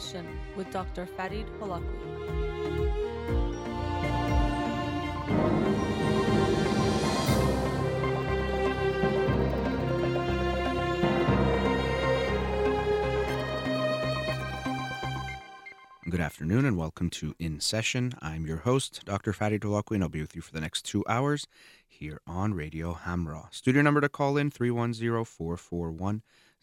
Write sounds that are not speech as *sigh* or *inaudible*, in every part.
Session with Dr. Farid Holakwi. Good afternoon and welcome to In Session. I'm your host, Dr. Farid Holakwi, and I'll be with you for the next two hours here on Radio Hamrah. Studio number to call in 310 441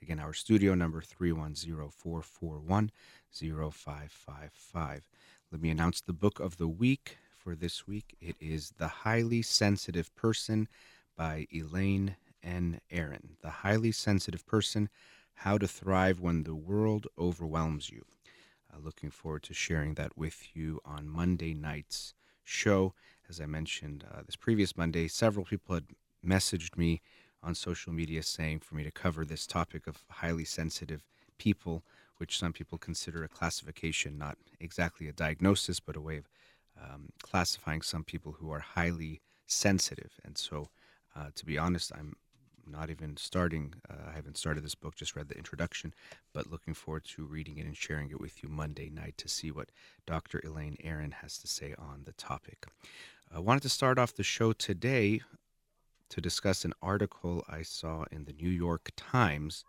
Again, our studio number 310 441 0555. Let me announce the book of the week for this week. It is The Highly Sensitive Person by Elaine N. Aron. The Highly Sensitive Person How to Thrive When the World Overwhelms You. Uh, looking forward to sharing that with you on Monday night's show. As I mentioned uh, this previous Monday, several people had messaged me on social media saying for me to cover this topic of highly sensitive people which some people consider a classification, not exactly a diagnosis, but a way of um, classifying some people who are highly sensitive. And so, uh, to be honest, I'm not even starting, uh, I haven't started this book, just read the introduction, but looking forward to reading it and sharing it with you Monday night to see what Dr. Elaine Aron has to say on the topic. I wanted to start off the show today to discuss an article I saw in the New York Times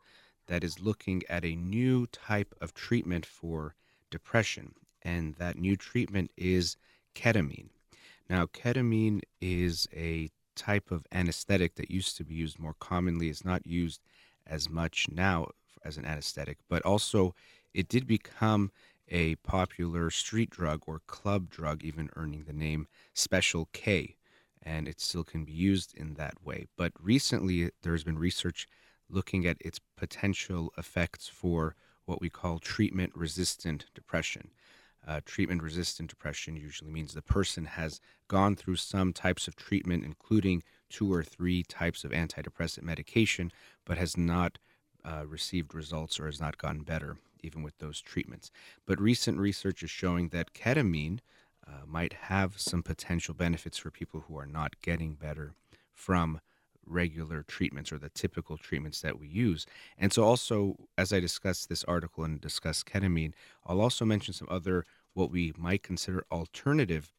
that is looking at a new type of treatment for depression. And that new treatment is ketamine. Now, ketamine is a type of anesthetic that used to be used more commonly, is not used as much now as an anesthetic, but also it did become a popular street drug or club drug, even earning the name Special K, and it still can be used in that way. But recently, there has been research looking at its potential effects for what we call treatment resistant depression. Uh, treatment resistant depression usually means the person has gone through some types of treatment, including two or three types of antidepressant medication, but has not uh, received results or has not gotten better, even with those treatments. But recent research is showing that ketamine uh, might have some potential benefits for people who are not getting better from regular treatments or the typical treatments that we use. And so, also, as I discuss this article and discuss ketamine, I'll also mention some other what we might consider alternative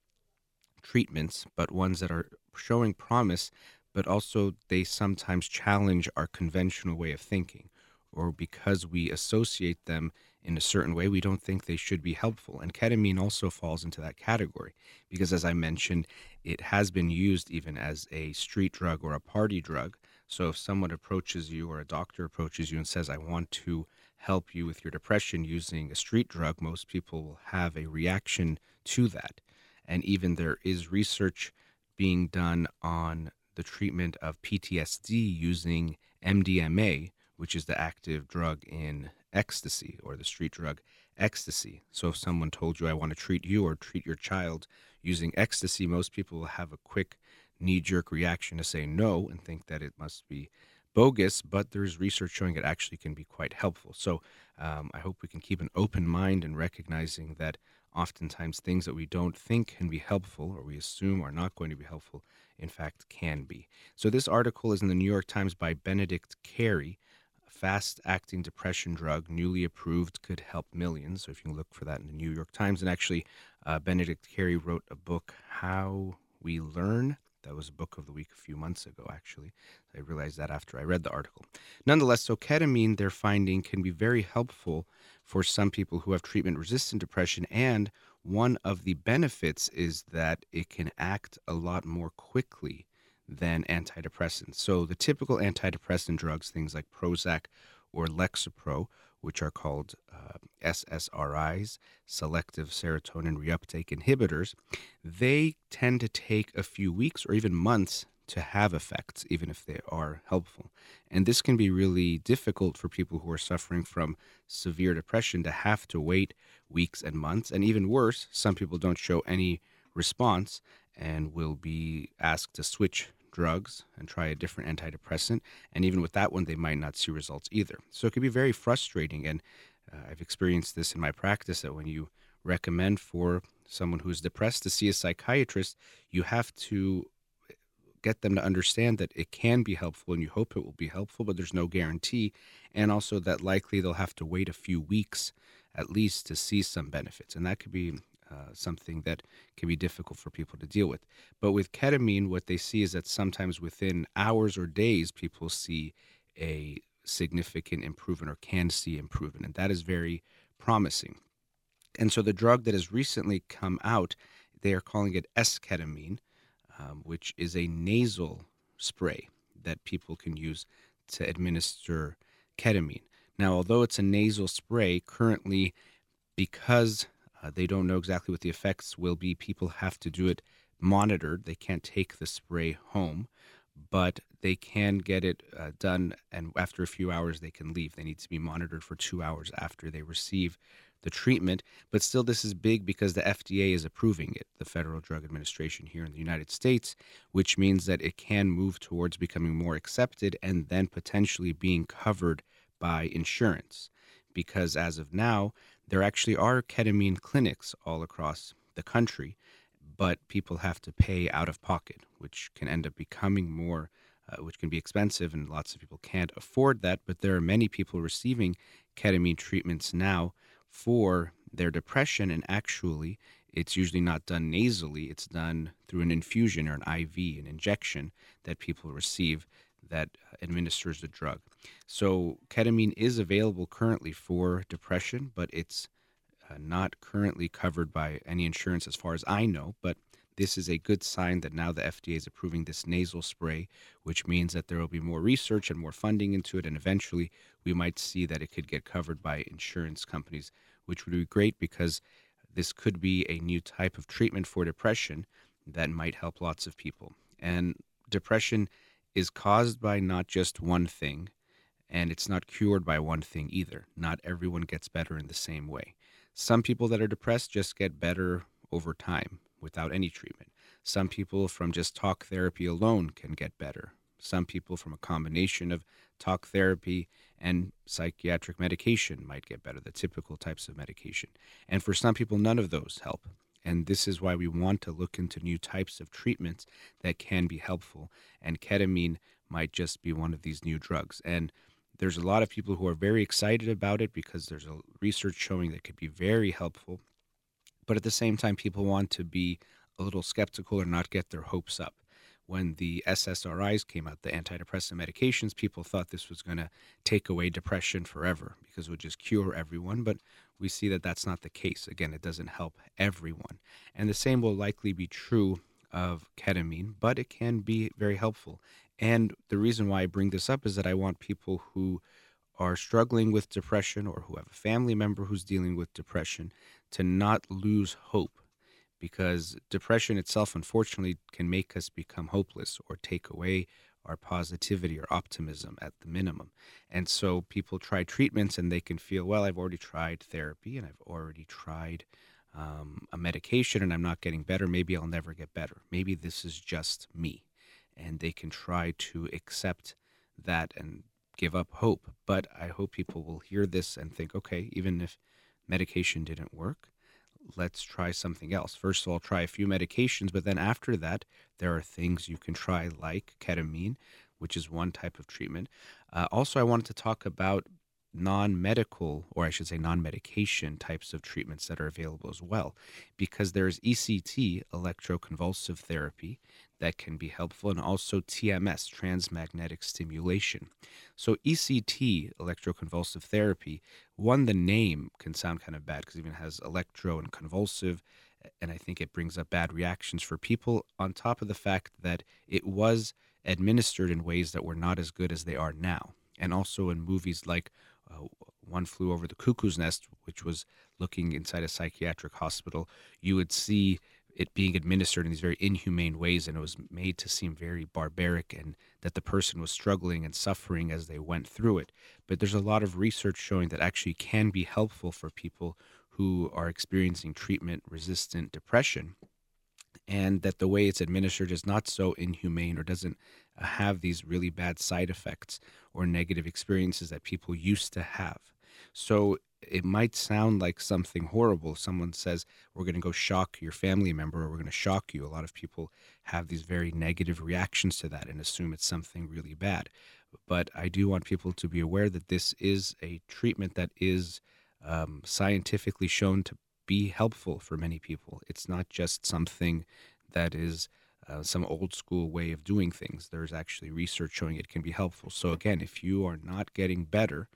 treatments, but ones that are showing promise, but also they sometimes challenge our conventional way of thinking, or because we associate them in a certain way, we don't think they should be helpful. And ketamine also falls into that category because, as I mentioned, it has been used even as a street drug or a party drug. So if someone approaches you or a doctor approaches you and says, I want to help you with your depression using a street drug, most people will have a reaction to that. And even there is research being done on the treatment of PTSD using MDMA, which is the active drug in ecstasy or the street drug ecstasy. So if someone told you, I want to treat you or treat your child using ecstasy, most people will have a quick knee jerk reaction to say no and think that it must be bogus, but there's research showing it actually can be quite helpful. So um, I hope we can keep an open mind and recognizing that oftentimes things that we don't think can be helpful or we assume are not going to be helpful, in fact, can be. So this article is in the New York Times by Benedict Carey fast acting depression drug, newly approved, could help millions. So if you can look for that in the New York Times. And actually, uh, Benedict Carey wrote a book, How We Learn. That was a book of the week a few months ago, actually. I realized that after I read the article. Nonetheless, so ketamine, they're finding, can be very helpful for some people who have treatment resistant depression. And one of the benefits is that it can act a lot more quickly than antidepressants. So the typical antidepressant drugs, things like Prozac or Lexapro, which are called uh, SSRIs, selective serotonin reuptake inhibitors, they tend to take a few weeks or even months to have effects, even if they are helpful. And this can be really difficult for people who are suffering from severe depression to have to wait weeks and months. And even worse, some people don't show any response and will be asked to switch drugs and try a different antidepressant. And even with that one, they might not see results either. So it can be very frustrating. And uh, I've experienced this in my practice that when you recommend for someone who's depressed to see a psychiatrist, you have to get them to understand that it can be helpful and you hope it will be helpful, but there's no guarantee. And also that likely they'll have to wait a few weeks at least to see some benefits. And that could be uh, something that can be difficult for people to deal with. But with ketamine, what they see is that sometimes within hours or days, people see a significant improvement or can see improvement. And that is very promising. And so the drug that has recently come out, they are calling it esketamine, um, which is a nasal spray that people can use to administer ketamine. Now, although it's a nasal spray, currently, because uh, they don't know exactly what the effects will be, people have to do it monitored. They can't take the spray home, but they can get it uh, done, and after a few hours, they can leave. They need to be monitored for two hours after they receive the treatment. But still, this is big because the FDA is approving it, the Federal Drug Administration here in the United States, which means that it can move towards becoming more accepted and then potentially being covered by insurance. Because as of now, there actually are ketamine clinics all across the country, but people have to pay out of pocket, which can end up becoming more. Uh, which can be expensive, and lots of people can't afford that. But there are many people receiving ketamine treatments now for their depression. And actually, it's usually not done nasally, it's done through an infusion or an IV, an injection that people receive that administers the drug. So, ketamine is available currently for depression, but it's uh, not currently covered by any insurance as far as I know. But this is a good sign that now the FDA is approving this nasal spray, which means that there will be more research and more funding into it. And eventually, we might see that it could get covered by insurance companies, which would be great because this could be a new type of treatment for depression that might help lots of people. And depression is caused by not just one thing, and it's not cured by one thing either. Not everyone gets better in the same way. Some people that are depressed just get better over time without any treatment. Some people from just talk therapy alone can get better. Some people from a combination of talk therapy and psychiatric medication might get better, the typical types of medication. And for some people, none of those help. And this is why we want to look into new types of treatments that can be helpful. And ketamine might just be one of these new drugs. And there's a lot of people who are very excited about it because there's a research showing that could be very helpful. But at the same time, people want to be a little skeptical or not get their hopes up. When the SSRIs came out, the antidepressant medications, people thought this was going to take away depression forever because it would just cure everyone. But we see that that's not the case. Again, it doesn't help everyone. And the same will likely be true of ketamine, but it can be very helpful. And the reason why I bring this up is that I want people who are struggling with depression or who have a family member who's dealing with depression to not lose hope because depression itself, unfortunately, can make us become hopeless or take away our positivity or optimism at the minimum. And so people try treatments and they can feel, well, I've already tried therapy and I've already tried um, a medication and I'm not getting better. Maybe I'll never get better. Maybe this is just me. And they can try to accept that and give up hope. But I hope people will hear this and think, okay, even if medication didn't work, let's try something else. First of all, try a few medications, but then after that, there are things you can try like ketamine, which is one type of treatment. Uh, also, I wanted to talk about non medical, or I should say non medication types of treatments that are available as well, because there's ECT, electroconvulsive therapy, that can be helpful, and also TMS, transmagnetic stimulation. So, ECT, electroconvulsive therapy, one, the name can sound kind of bad because it even has electro and convulsive, and I think it brings up bad reactions for people, on top of the fact that it was administered in ways that were not as good as they are now. And also in movies like uh, One Flew Over the Cuckoo's Nest, which was looking inside a psychiatric hospital, you would see it being administered in these very inhumane ways and it was made to seem very barbaric and that the person was struggling and suffering as they went through it. But there's a lot of research showing that actually can be helpful for people who are experiencing treatment resistant depression and that the way it's administered is not so inhumane or doesn't have these really bad side effects or negative experiences that people used to have. So it might sound like something horrible. Someone says, We're going to go shock your family member or we're going to shock you. A lot of people have these very negative reactions to that and assume it's something really bad. But I do want people to be aware that this is a treatment that is um, scientifically shown to be helpful for many people. It's not just something that is uh, some old school way of doing things. There's actually research showing it can be helpful. So, again, if you are not getting better,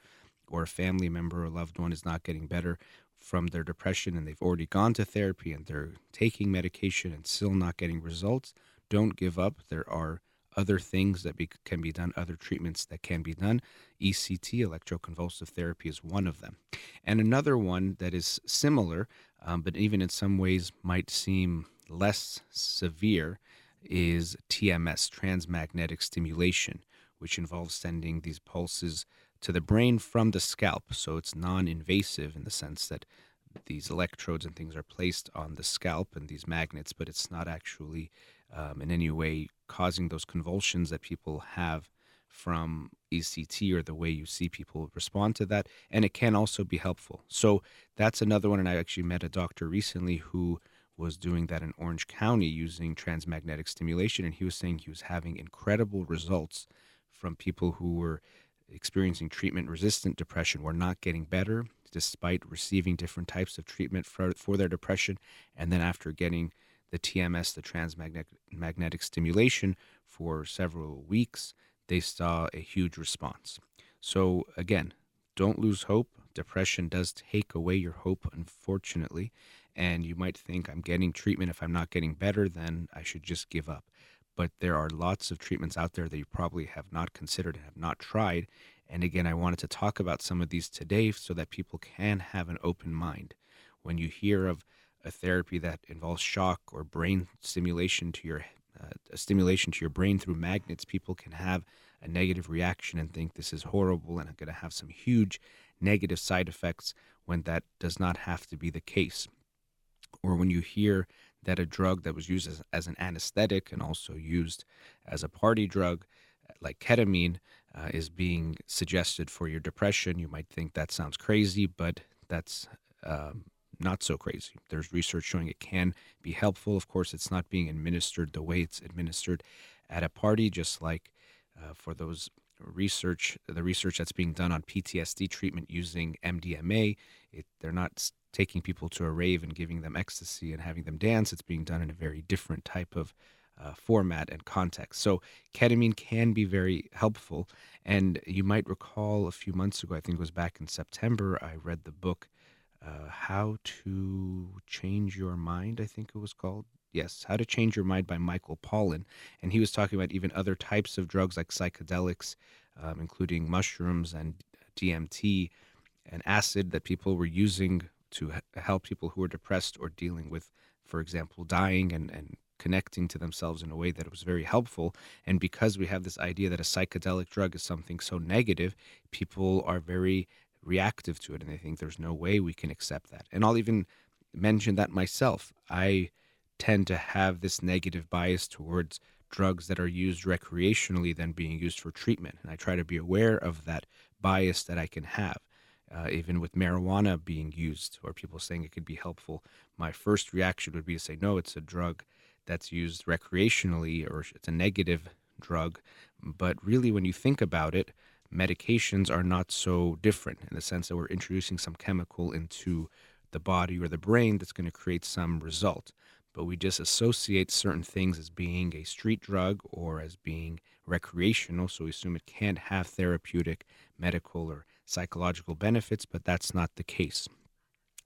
or a family member or loved one is not getting better from their depression and they've already gone to therapy and they're taking medication and still not getting results, don't give up. There are other things that be, can be done, other treatments that can be done. ECT, electroconvulsive therapy, is one of them. And another one that is similar, um, but even in some ways might seem less severe, is TMS, transmagnetic stimulation, which involves sending these pulses to the brain from the scalp. So it's non invasive in the sense that these electrodes and things are placed on the scalp and these magnets, but it's not actually um, in any way causing those convulsions that people have from ECT or the way you see people respond to that. And it can also be helpful. So that's another one. And I actually met a doctor recently who was doing that in Orange County using transmagnetic stimulation. And he was saying he was having incredible results from people who were experiencing treatment resistant depression were not getting better despite receiving different types of treatment for, for their depression. And then after getting the TMS, the transmagnetic stimulation, for several weeks, they saw a huge response. So, again, don't lose hope. Depression does take away your hope, unfortunately. And you might think, I'm getting treatment. If I'm not getting better, then I should just give up but there are lots of treatments out there that you probably have not considered and have not tried. And again, I wanted to talk about some of these today so that people can have an open mind. When you hear of a therapy that involves shock or brain stimulation to your uh, stimulation to your brain through magnets, people can have a negative reaction and think this is horrible and I'm going to have some huge negative side effects when that does not have to be the case. Or when you hear that a drug that was used as, as an anesthetic and also used as a party drug, like ketamine, uh, is being suggested for your depression. You might think that sounds crazy, but that's um, not so crazy. There's research showing it can be helpful. Of course, it's not being administered the way it's administered at a party, just like uh, for those research, the research that's being done on PTSD treatment using MDMA. It, they're not taking people to a rave and giving them ecstasy and having them dance. It's being done in a very different type of uh, format and context. So ketamine can be very helpful. And you might recall a few months ago, I think it was back in September, I read the book uh, How to Change Your Mind, I think it was called. Yes, How to Change Your Mind by Michael Pollan. And he was talking about even other types of drugs like psychedelics, um, including mushrooms and DMT and acid that people were using to help people who are depressed or dealing with, for example, dying and, and connecting to themselves in a way that was very helpful. And because we have this idea that a psychedelic drug is something so negative, people are very reactive to it and they think there's no way we can accept that. And I'll even mention that myself. I tend to have this negative bias towards drugs that are used recreationally than being used for treatment. And I try to be aware of that bias that I can have uh, even with marijuana being used or people saying it could be helpful, my first reaction would be to say, no, it's a drug that's used recreationally or it's a negative drug. But really, when you think about it, medications are not so different in the sense that we're introducing some chemical into the body or the brain that's going to create some result. But we just associate certain things as being a street drug or as being recreational. So we assume it can't have therapeutic, medical, or psychological benefits, but that's not the case.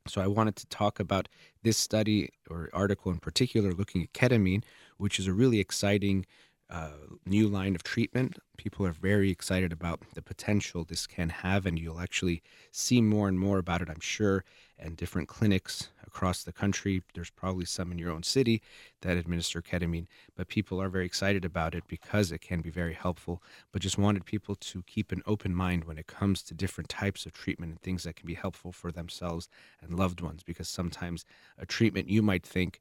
So I wanted to talk about this study or article in particular looking at ketamine, which is a really exciting uh, new line of treatment. People are very excited about the potential this can have, and you'll actually see more and more about it, I'm sure, and different clinics across the country. There's probably some in your own city that administer ketamine, but people are very excited about it because it can be very helpful. But just wanted people to keep an open mind when it comes to different types of treatment and things that can be helpful for themselves and loved ones, because sometimes a treatment you might think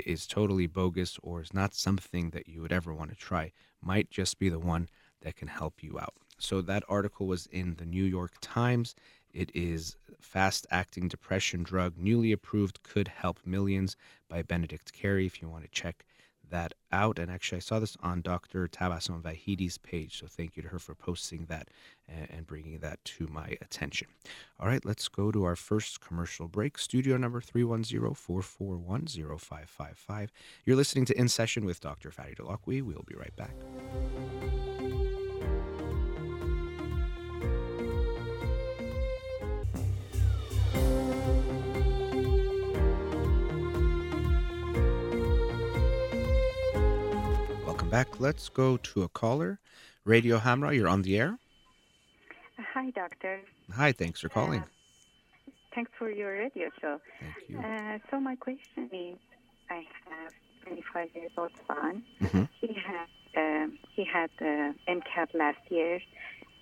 is totally bogus or is not something that you would ever want to try might just be the one that can help you out. So that article was in the New York Times. It is fast acting depression drug newly approved could help millions by Benedict Carey if you want to check that out. And actually, I saw this on Dr. Tabassum Vahidi's page. So thank you to her for posting that and, bringing that to my attention. All right, let's go to our first commercial break. Studio number 310 441 0555. You're listening to In Session with Dr. Fadi Holakwi. We'll be right back. Back. Let's go to a caller. Radio Hamrah, you're on the air. Hi, doctor. Hi, thanks for calling. Uh, thanks for your radio show. Thank you. Uh, so my question is, I have 25 years old son. Mm-hmm. He had um, he had uh, MCAT last year.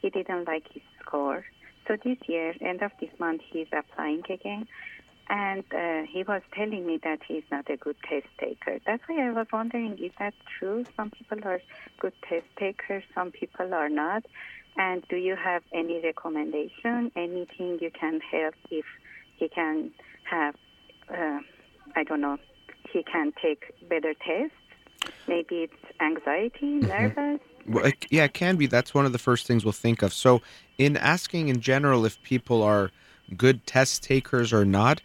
He didn't like his score. So this year, end of this month, he's applying again and uh, he was telling me that he's not a good test taker. That's why I was wondering, is that true? Some people are good test takers, some people are not. And do you have any recommendation, anything you can help if he can have, uh, I don't know, he can take better tests? Maybe it's anxiety, mm-hmm. nervous. Well, it, yeah, it can be. That's one of the first things we'll think of. So, in asking in general if people are good test takers or not,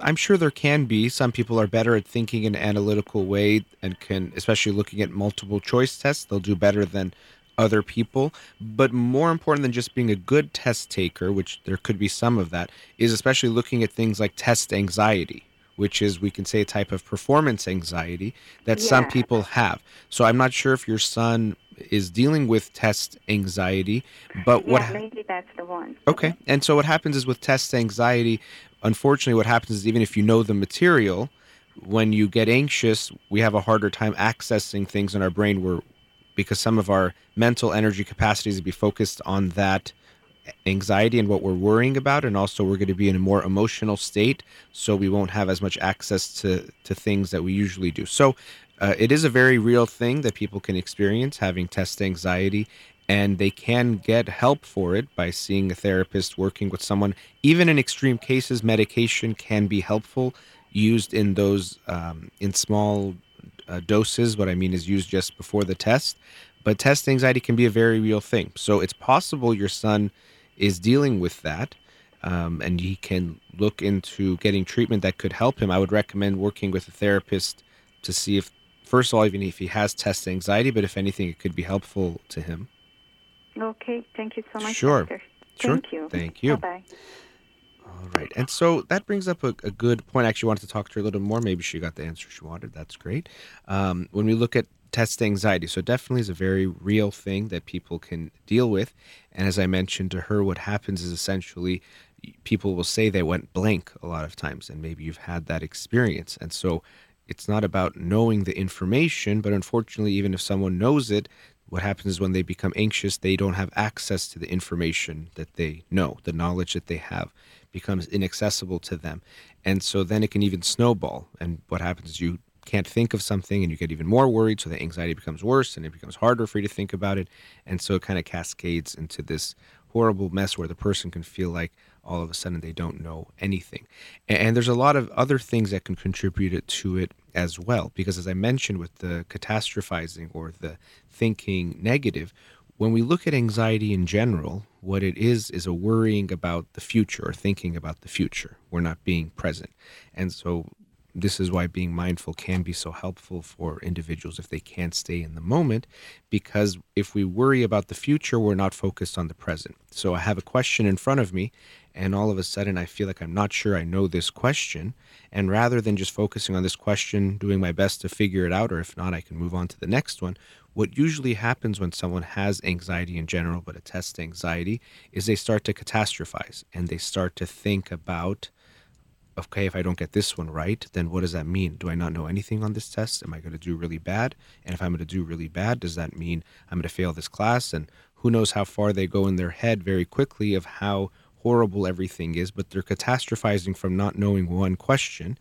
I'm sure there can be. Some people are better at thinking in an analytical way and can, especially looking at multiple choice tests, they'll do better than other people. But more important than just being a good test taker, which there could be some of that, is especially looking at things like test anxiety, which is, we can say, a type of performance anxiety that yeah. some people have. So I'm not sure if your son is dealing with test anxiety, but yeah, what maybe that's the one. Okay. And so what happens is with test anxiety, unfortunately what happens is even if you know the material, when you get anxious, we have a harder time accessing things in our brain. Where because some of our mental energy capacities will be focused on that anxiety and what we're worrying about and also we're going to be in a more emotional state so we won't have as much access to to things that we usually do. So uh, it is a very real thing that people can experience having test anxiety, and they can get help for it by seeing a therapist, working with someone. Even in extreme cases, medication can be helpful, used in those um, in small uh, doses. What I mean is used just before the test. But test anxiety can be a very real thing. So it's possible your son is dealing with that. Um, and he can look into getting treatment that could help him. I would recommend working with a therapist to see if first of all, even if he has test anxiety, but if anything, it could be helpful to him. Okay, thank you so much. Sure. Doctor. Sure. Thank you. Thank you. Bye All right. And so that brings up a, a, good point. I actually wanted to talk to her a little more. Maybe she got the answer she wanted. That's great. Um, when we look at test anxiety, so definitely is a very real thing that people can deal with. And as I mentioned to her, what happens is essentially people will say they went blank a lot of times, and maybe you've had that experience. And so it's not about knowing the information, but unfortunately, even if someone knows it, what happens is when they become anxious, they don't have access to the information that they know, the knowledge that they have becomes inaccessible to them. And so then it can even snowball. And what happens is you can't think of something and you get even more worried. So the anxiety becomes worse and it becomes harder for you to think about it. And so it kind of cascades into this horrible mess where the person can feel like all of a sudden they don't know anything. And there's a lot of other things that can contribute to it as well. Because as I mentioned with the catastrophizing or the thinking negative, when we look at anxiety in general, what it is is a worrying about the future or thinking about the future. We're not being present. And so this is why being mindful can be so helpful for individuals if they can't stay in the moment because if we worry about the future we're not focused on the present so i have a question in front of me and all of a sudden i feel like i'm not sure i know this question and rather than just focusing on this question doing my best to figure it out or if not i can move on to the next one what usually happens when someone has anxiety in general but a test anxiety is they start to catastrophize and they start to think about okay, if I don't get this one right, then what does that mean? Do I not know anything on this test? Am I going to do really bad? And if I'm going to do really bad, does that mean I'm going to fail this class? And who knows how far they go in their head very quickly of how horrible everything is, but they're catastrophizing from not knowing one question.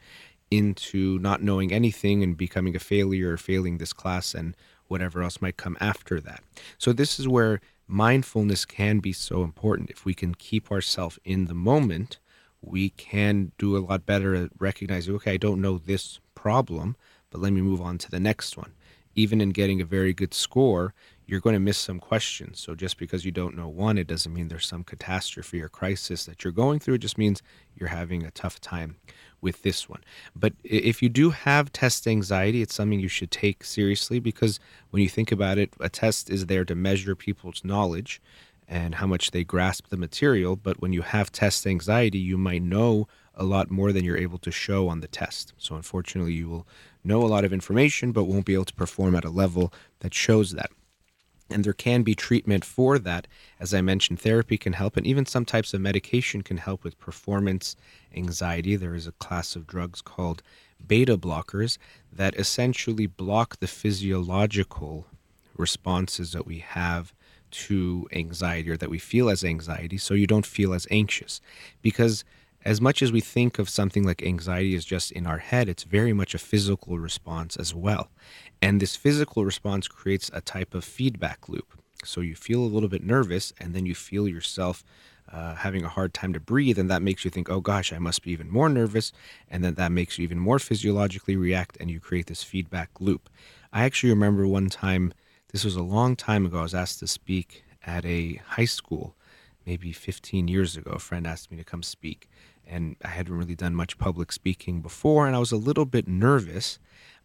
into not knowing anything and becoming a failure or failing this class and whatever else might come after that. So, this is where mindfulness can be so important. If we can keep ourselves in the moment, we can do a lot better at recognizing, okay, I don't know this problem, but let me move on to the next one. Even in getting a very good score, you're going to miss some questions. So just because you don't know one, it doesn't mean there's some catastrophe or crisis that you're going through. It just means you're having a tough time with this one. But if you do have test anxiety, it's something you should take seriously because when you think about it, a test is there to measure people's knowledge and how much they grasp the material. But when you have test anxiety, you might know a lot more than you're able to show on the test. So unfortunately, you will know a lot of information, but won't be able to perform at a level that shows that. And there can be treatment for that. As I mentioned, therapy can help, and even some types of medication can help with performance anxiety. There is a class of drugs called beta blockers that essentially block the physiological responses that we have to anxiety or that we feel as anxiety so you don't feel as anxious. Because as much as we think of something like anxiety as just in our head, it's very much a physical response as well. And this physical response creates a type of feedback loop. So you feel a little bit nervous, and then you feel yourself uh, having a hard time to breathe, and that makes you think, oh gosh, I must be even more nervous. And then that makes you even more physiologically react, and you create this feedback loop. I actually remember one time, this was a long time ago, I was asked to speak at a high school, maybe 15 years ago. A friend asked me to come speak and I hadn't really done much public speaking before, and I was a little bit nervous.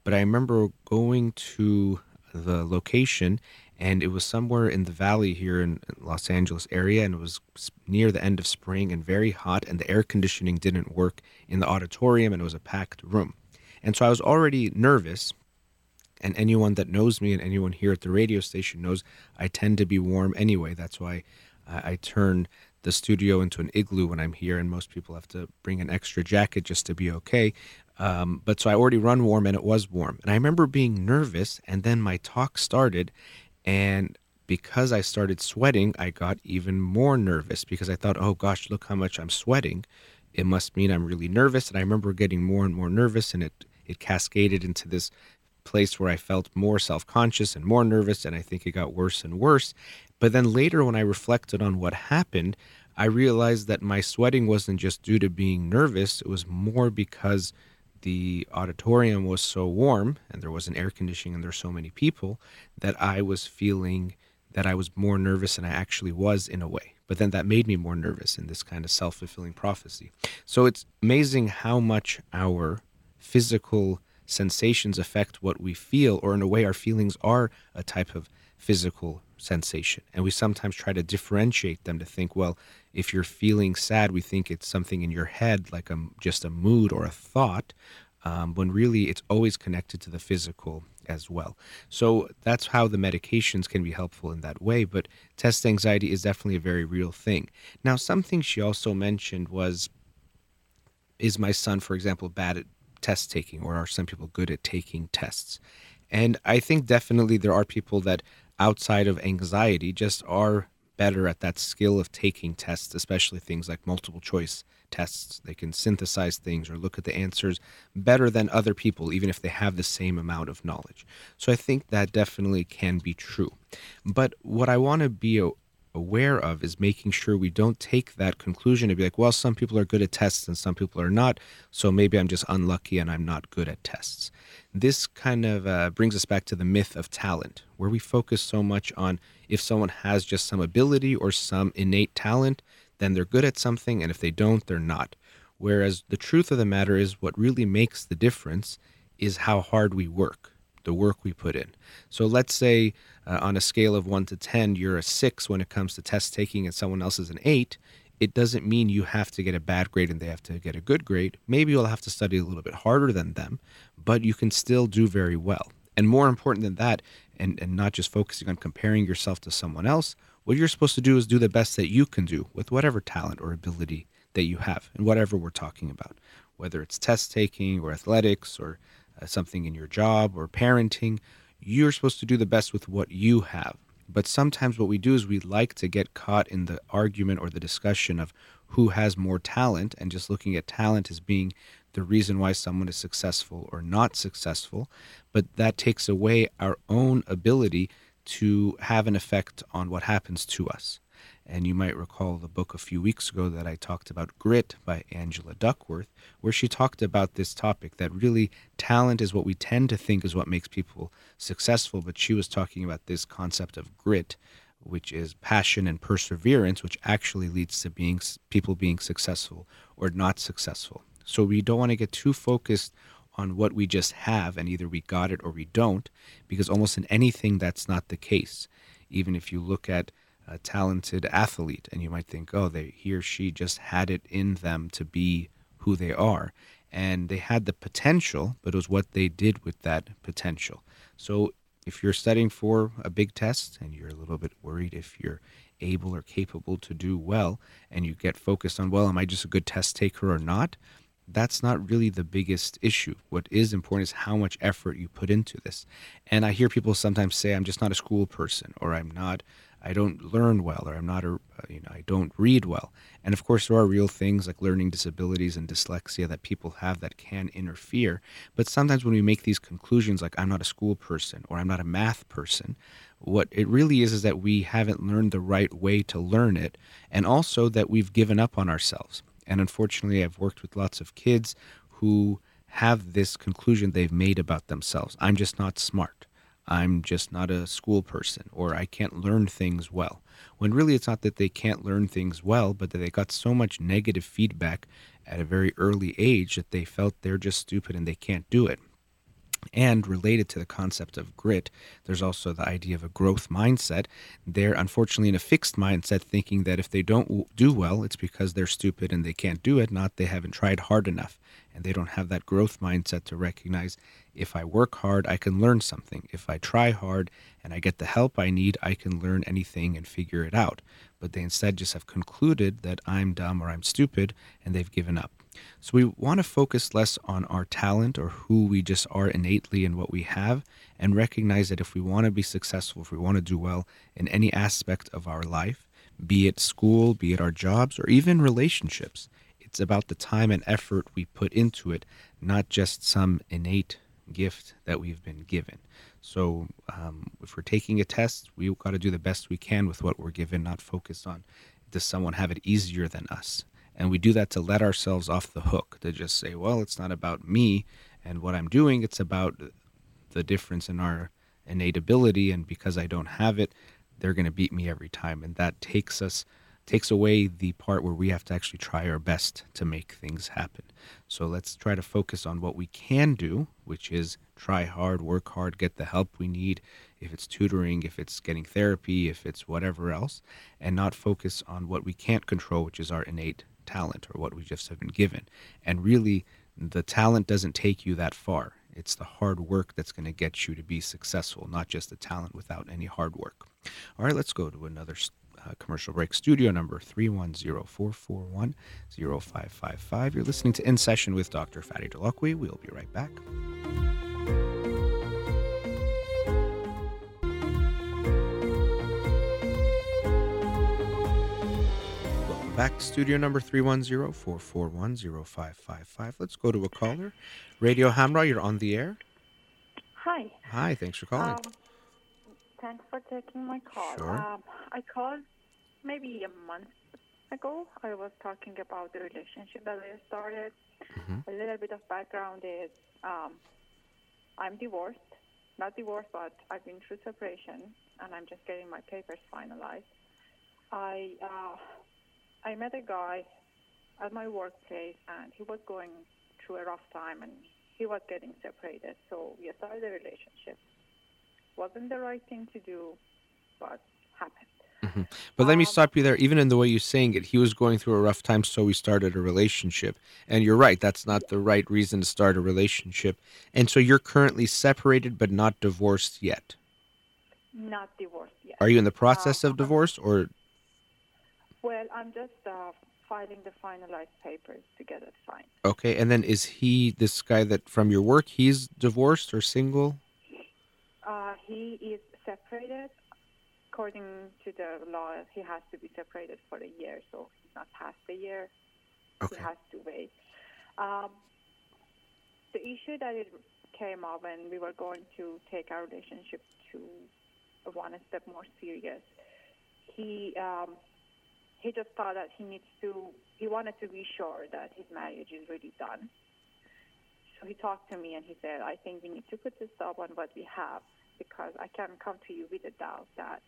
But I remember going to the location, and it was somewhere in the valley here in Los Angeles area, and it was near the end of spring and very hot, and the air conditioning didn't work in the auditorium, and it was a packed room. And so I was already nervous. And anyone that knows me and anyone here at the radio station knows I tend to be warm anyway. That's why I turn the studio into an igloo when I'm here, and most people have to bring an extra jacket just to be okay. Um, but so I already run warm, and it was warm. And I remember being nervous, and then my talk started, and because I started sweating, I got even more nervous because I thought, oh gosh, look how much I'm sweating. It must mean I'm really nervous. And I remember getting more and more nervous, and it it cascaded into this place where I felt more self conscious and more nervous, and I think it got worse and worse. But then later, when I reflected on what happened, I realized that my sweating wasn't just due to being nervous, it was more because the auditorium was so warm and there was an air conditioning and there were so many people that I was feeling that I was more nervous than I actually was in a way. But then that made me more nervous in this kind of self fulfilling prophecy. So it's amazing how much our physical sensations affect what we feel, or in a way, our feelings are a type of physical sensation. And we sometimes try to differentiate them to think, well, if you're feeling sad, we think it's something in your head, like a, just a mood or a thought, um, when really it's always connected to the physical as well. So that's how the medications can be helpful in that way. But test anxiety is definitely a very real thing. Now, something she also mentioned was is my son, for example, bad at test taking, or are some people good at taking tests? And I think definitely there are people that outside of anxiety just are better at that skill of taking tests, especially things like multiple choice tests. They can synthesize things or look at the answers better than other people, even if they have the same amount of knowledge. So I think that definitely can be true. But what I want to be aware of is making sure we don't take that conclusion to be like, well, some people are good at tests and some people are not. So maybe I'm just unlucky and I'm not good at tests. This kind of uh, brings us back to the myth of talent, where we focus so much on if someone has just some ability or some innate talent, then they're good at something. And if they don't, they're not. Whereas the truth of the matter is, what really makes the difference is how hard we work the work we put in. So let's say uh, on a scale of one to 10, you're a six when it comes to test taking and someone else is an eight. It doesn't mean you have to get a bad grade and they have to get a good grade. Maybe you'll have to study a little bit harder than them, but you can still do very well. And more important than that, and, and not just focusing on comparing yourself to someone else, what you're supposed to do is do the best that you can do with whatever talent or ability that you have and whatever we're talking about, whether it's test taking or athletics or uh, something in your job or parenting, you're supposed to do the best with what you have. But sometimes what we do is we like to get caught in the argument or the discussion of who has more talent and just looking at talent as being the reason why someone is successful or not successful, but that takes away our own ability to have an effect on what happens to us. And you might recall the book a few weeks ago that I talked about, Grit by Angela Duckworth, where she talked about this topic that really talent is what we tend to think is what makes people successful. But she was talking about this concept of grit, which is passion and perseverance, which actually leads to being people being successful or not successful. So we don't want to get too focused on what we just have and either we got it or we don't, because almost in anything that's not the case. Even if you look at a talented athlete and you might think, oh, they he or she just had it in them to be who they are. And they had the potential, but it was what they did with that potential. So if you're studying for a big test and you're a little bit worried if you're able or capable to do well and you get focused on, well, am I just a good test taker or not? That's not really the biggest issue. What is important is how much effort you put into this. And I hear people sometimes say, I'm just not a school person or I'm not I don't learn well or I'm not a uh, you know I don't read well. And of course there are real things like learning disabilities and dyslexia that people have that can interfere. But sometimes when we make these conclusions like I'm not a school person or I'm not a math person, what it really is is that we haven't learned the right way to learn it and also that we've given up on ourselves. And unfortunately I've worked with lots of kids who have this conclusion they've made about themselves. I'm just not smart. I'm just not a school person or I can't learn things well. When really it's not that they can't learn things well, but that they got so much negative feedback at a very early age that they felt they're just stupid and they can't do it. And related to the concept of grit, there's also the idea of a growth mindset. They're unfortunately in a fixed mindset, thinking that if they don't do well, it's because they're stupid and they can't do it, not they haven't tried hard enough. And they don't have that growth mindset to recognize if I work hard, I can learn something. If I try hard and I get the help I need, I can learn anything and figure it out. But they instead just have concluded that I'm dumb or I'm stupid and they've given up. So we want to focus less on our talent or who we just are innately and what we have and recognize that if we want to be successful, if we want to do well in any aspect of our life, be it school, be it our jobs, or even relationships, it's about the time and effort we put into it, not just some innate gift that we've been given. So um, if we're taking a test, we've got to do the best we can with what we're given, not focus on does someone have it easier than us. And we do that to let ourselves off the hook, to just say, well, it's not about me and what I'm doing, it's about the difference in our innate ability. And because I don't have it, they're going to beat me every time. And that takes us takes away the part where we have to actually try our best to make things happen. So let's try to focus on what we can do, which is try hard, work hard, get the help we need, if it's tutoring, if it's getting therapy, if it's whatever else, and not focus on what we can't control, which is our innate talent or what we just have been given. And really, the talent doesn't take you that far. It's the hard work that's going to get you to be successful, not just the talent without any hard work. All right, let's go to another uh, commercial break. Studio number 310-441-0555. You're listening to In Session with Dr. Fatty Holakwi. We'll be right back. Welcome back. To studio number 310-441-0555. Let's go to a caller. Radio Hamrah, you're on the air. Hi. Hi, thanks for calling. Um, thanks for taking my call. Sure. Um, I called maybe a month ago. I was talking about the relationship that I started. Mhm. A little bit of background is um, I'm divorced. Not divorced, but I've been through separation, and I'm just getting my papers finalized. I uh, I met a guy at my workplace, and he was going through a rough time, and he was getting separated. So we started a relationship. Wasn't the right thing to do, but happened. But let me Um, stop you there. Even in the way you're saying it, he was going through a rough time, so we started a relationship. And you're right, that's not the right reason to start a relationship. And so you're currently separated but not divorced yet. Not divorced yet. Are you in the process Uh, of divorce or Well, I'm just uh, filing the finalized papers to get it signed. okay? And then is he this guy that from your work, he's divorced or single? Uh, he is separated. According to the law, he has to be separated for a year, so he's not past the year. Okay. He has to wait. Um, the issue that it came up when we were going to take our relationship to one step more serious, he um, he just thought that he needs to he wanted to be sure that his marriage is really done. So he talked to me and he said, I think we need to put a stop on what we have because I can't come to you with a doubt that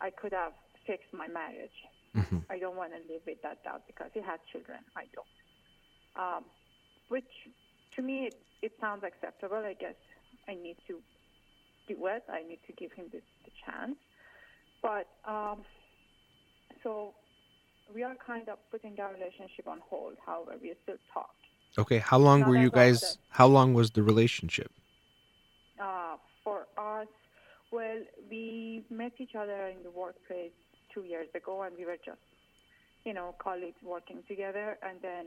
I could have fixed my marriage. Mhm. I don't want to live with that doubt because he has children. I don't. Um, which to me, it, it sounds acceptable. I guess I need to do it. I need to give him the, the chance. But um, so we are kind of putting our relationship on hold. However, we still talk. Okay, how long were you guys? How long was the relationship? Uh, for us, well, we met each other in the workplace two years ago, and we were just, you know, colleagues working together. And then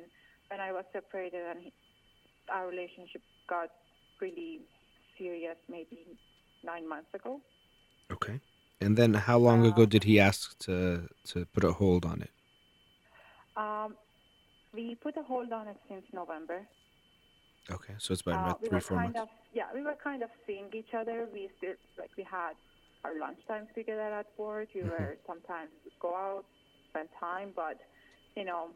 when I was separated, and he, our relationship got really serious, maybe nine months ago. Okay. And then how long ago Uh, did he ask to to put a hold on it? Um, we put a hold on it since November. Okay, so it's been Uh, about we three, were four months. of yeah, we were kind of seeing each other. We still like we had our lunch times together at work. We Mm-hmm. were sometimes go out, spend time, but you know,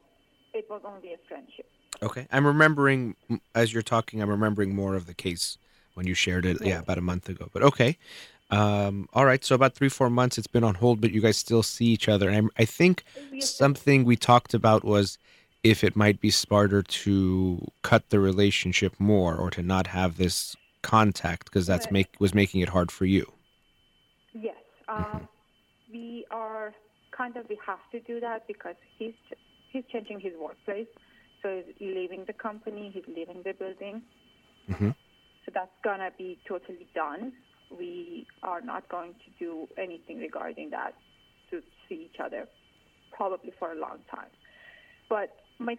it was only a friendship. Okay, I'm remembering as you're talking. I'm remembering more of the case when you shared it. Yeah, Yeah. about a month ago. But okay, um, all right. So about three, four months. It's been on hold, but you guys still see each other. And I, I think something we talked about was if it might be smarter to cut the relationship more or to not have this contact because that's make was making it hard for you. Yes, um, we are kind of we have to do that because he's he's changing his workplace, so he's leaving the company, he's leaving the building. Mhm. So that's gonna be totally done. We are not going to do anything regarding that to see each other, probably for a long time. But my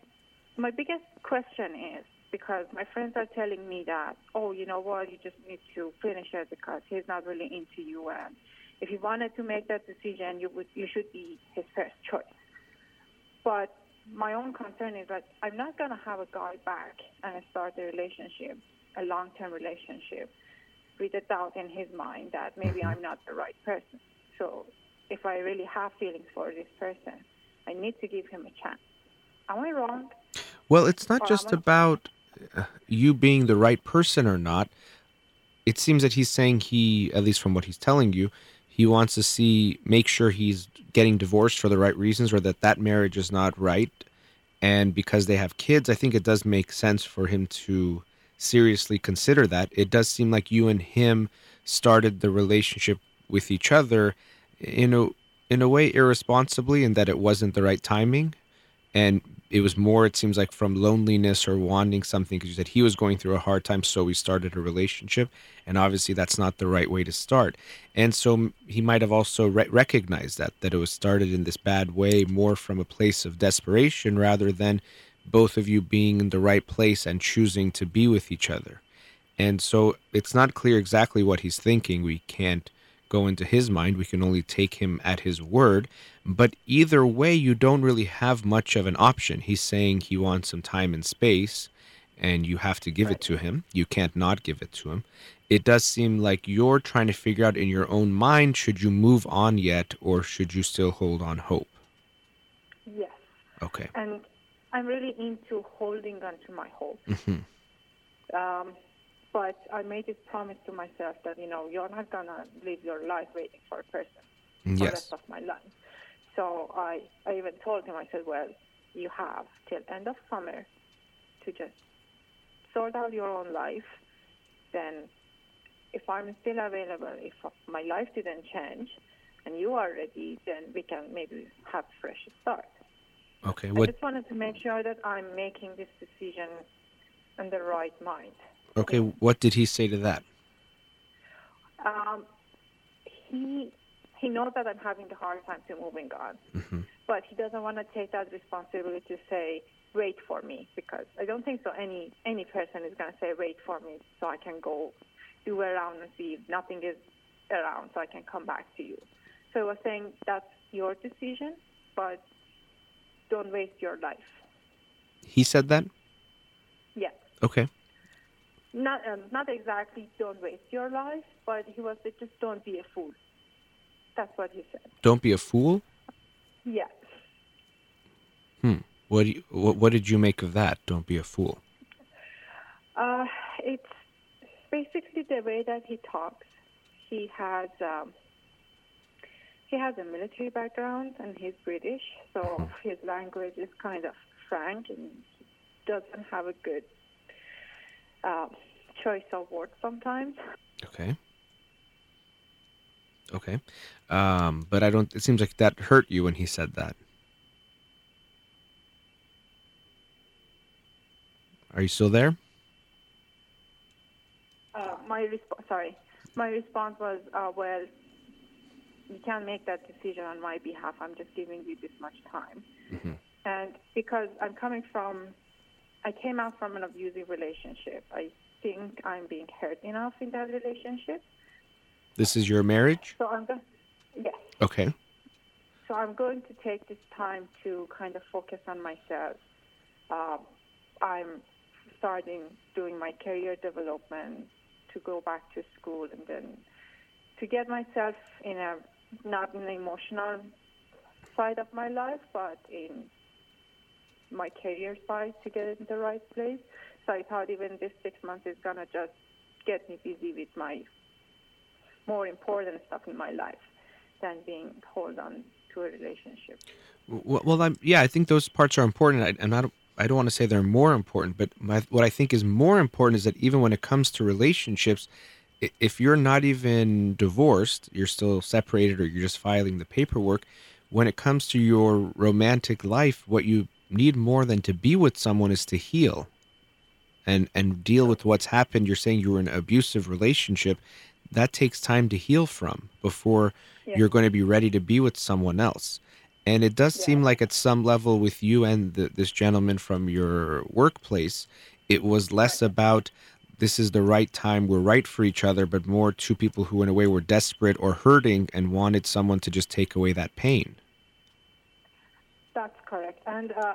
my biggest question is because my friends are telling me that, oh, you know what, you just need to finish it because he's not really into you, and if you wanted to make that decision, you would you should be his first choice. But my own concern is that I'm not going to have a guy back and start a relationship, a long-term relationship, with a doubt in his mind that maybe mm-hmm. I'm not the right person. So if I really have feelings for this person, I need to give him a chance. Am I wrong? Well, it's not Or just I- about uh, you being the right person or not. It seems that he's saying he, at least from what he's telling you, he wants to see, make sure he's getting divorced for the right reasons or that that marriage is not right. And because they have kids, I think it does make sense for him to seriously consider that. It does seem like you and him started the relationship with each other in a in a way irresponsibly and that it wasn't the right timing and it was more it seems like from loneliness or wanting something because you said he was going through a hard time so we started a relationship and obviously that's not the right way to start. And so he might have also re- recognized that that it was started in this bad way more from a place of desperation rather than both of you being in the right place and choosing to be with each other. And so it's not clear exactly what he's thinking. We can't go into his mind. We can only take him at his word. But either way, you don't really have much of an option. He's saying he wants some time and space, and you have to give it to him. You can't not give it to him. It does seem like you're trying to figure out in your own mind should you move on yet, or should you still hold on hope? Yes. Okay. And I'm really into holding on to my hope. hmm Um, but I made this promise to myself that, you know, you're not going to live your life waiting for a person for the rest of my life. So I, I even told him, I said, well, you have till end of summer to just sort out your own life. Then if I'm still available, if my life didn't change and you are ready, then we can maybe have a fresh start. Okay. What... I just wanted to make sure that I'm making this decision in the right mind. Okay. What did he say to that? Um, he he knows that I'm having a hard time to moving on, hmm but he doesn't want to take that responsibility to say wait for me because I don't think so. Any any person is going to say wait for me so I can go do around and see if nothing is around so I can come back to you. So I was saying that's your decision, but don't waste your life. He said that. Yes. Okay. Not um, not exactly don't waste your life, but he was like, just don't be a fool. That's what he said. Don't be a fool. Yes. Hmm. What, do you, what what did you make of that? Don't be a fool. Uh, it's basically the way that he talks. He has um, he has a military background and he's British, so his language is kind of frank and he doesn't have a good uh, choice of words sometimes. Okay. Okay. Um, but I don't. It seems like that hurt you when he said that. Are you still there? Uh, my resp- sorry, my response was, uh, well, you can't make that decision on my behalf. I'm just giving you this much time. And because I'm coming from, I came out from an abusive relationship. I think I'm being hurt enough in that relationship. This is your marriage. So I'm going, yes. Okay. So I'm going to take this time to kind of focus on myself. Um, I'm starting doing my career development to go back to school and then to get myself in a not in the emotional side of my life, but in my career side to get in the right place. So I thought even this six months is gonna just get me busy with my more important stuff in my life than being hold on to a relationship. Well, well I'm, yeah, I think those parts are important. I, I'm not. I don't want to say they're more important, but my, what I think is more important is that even when it comes to relationships, if you're not even divorced, you're still separated, or you're just filing the paperwork. When it comes to your romantic life, what you need more than to be with someone is to heal, and and deal with what's happened. You're saying you were in an abusive relationship. That takes time to heal from before Yeah. you're going to be ready to be with someone else. And it does seem like at some level with you and the, this gentleman from your workplace, it was less about this is the right time, we're right for each other, but more two people who, in a way, were desperate or hurting and wanted someone to just take away that pain. Correct. And uh,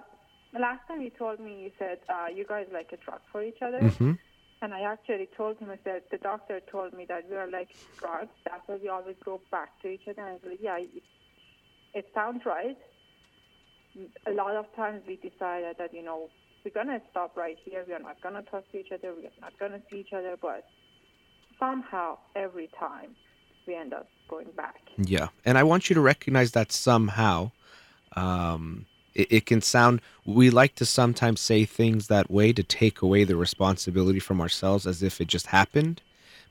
the last time you told me, you said uh, you guys like a drug for each other. hmm And I actually told him, I said, the doctor told me that we are like drugs. That's why we always go back to each other. And I said, yeah, it, it sounds right. A lot of times we decided that, you know, we're going to stop right here. We are not going to talk to each other. We are not going to see each other. But somehow, every time, we end up going back. Yeah. And I want you to recognize that somehow. Um, it, it can sound, we like to sometimes say things that way to take away the responsibility from ourselves as if it just happened.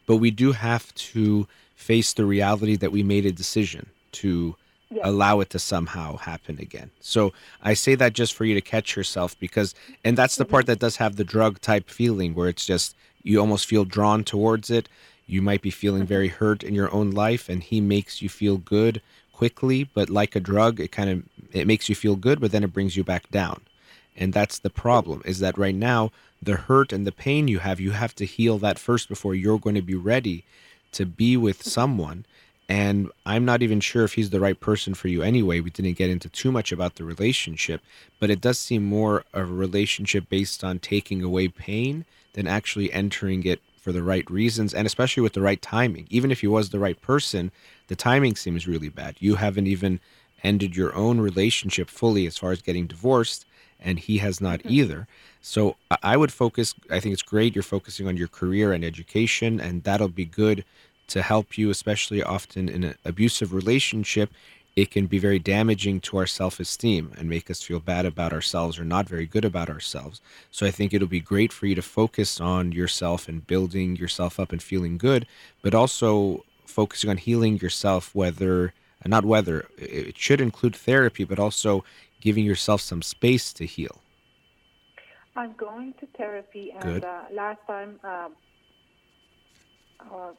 But we do have to face the reality that we made a decision to Yes. allow it to somehow happen again. So I say that just for you to catch yourself because, and that's the part that does have the drug type feeling where it's just, you almost feel drawn towards it. You might be feeling mm-hmm. very hurt in your own life and he makes you feel good quickly, but like a drug, it kind of, it makes you feel good, but then it brings you back down. And that's the problem is that right now, the hurt and the pain you have, you have to heal that first before you're going to be ready to be with someone. And I'm not even sure if he's the right person for you anyway. We didn't get into too much about the relationship, but it does seem more of a relationship based on taking away pain than actually entering it for the right reasons and especially with the right timing. Even if he was the right person, the timing seems really bad. You haven't even ended your own relationship fully as far as getting divorced, and he has not mm-hmm. either. So I- I would focus, I think it's great you're focusing on your career and education, and that'll be good to help you, especially often in an abusive relationship. It can be very damaging to our self esteem and make us feel bad about ourselves or not very good about ourselves. So I think it'll be great for you to focus on yourself and building yourself up and feeling good, but also focusing on healing yourself, whether, not whether, it should include therapy, but also giving yourself some space to heal. I'm going to therapy, and uh, last time um, uh,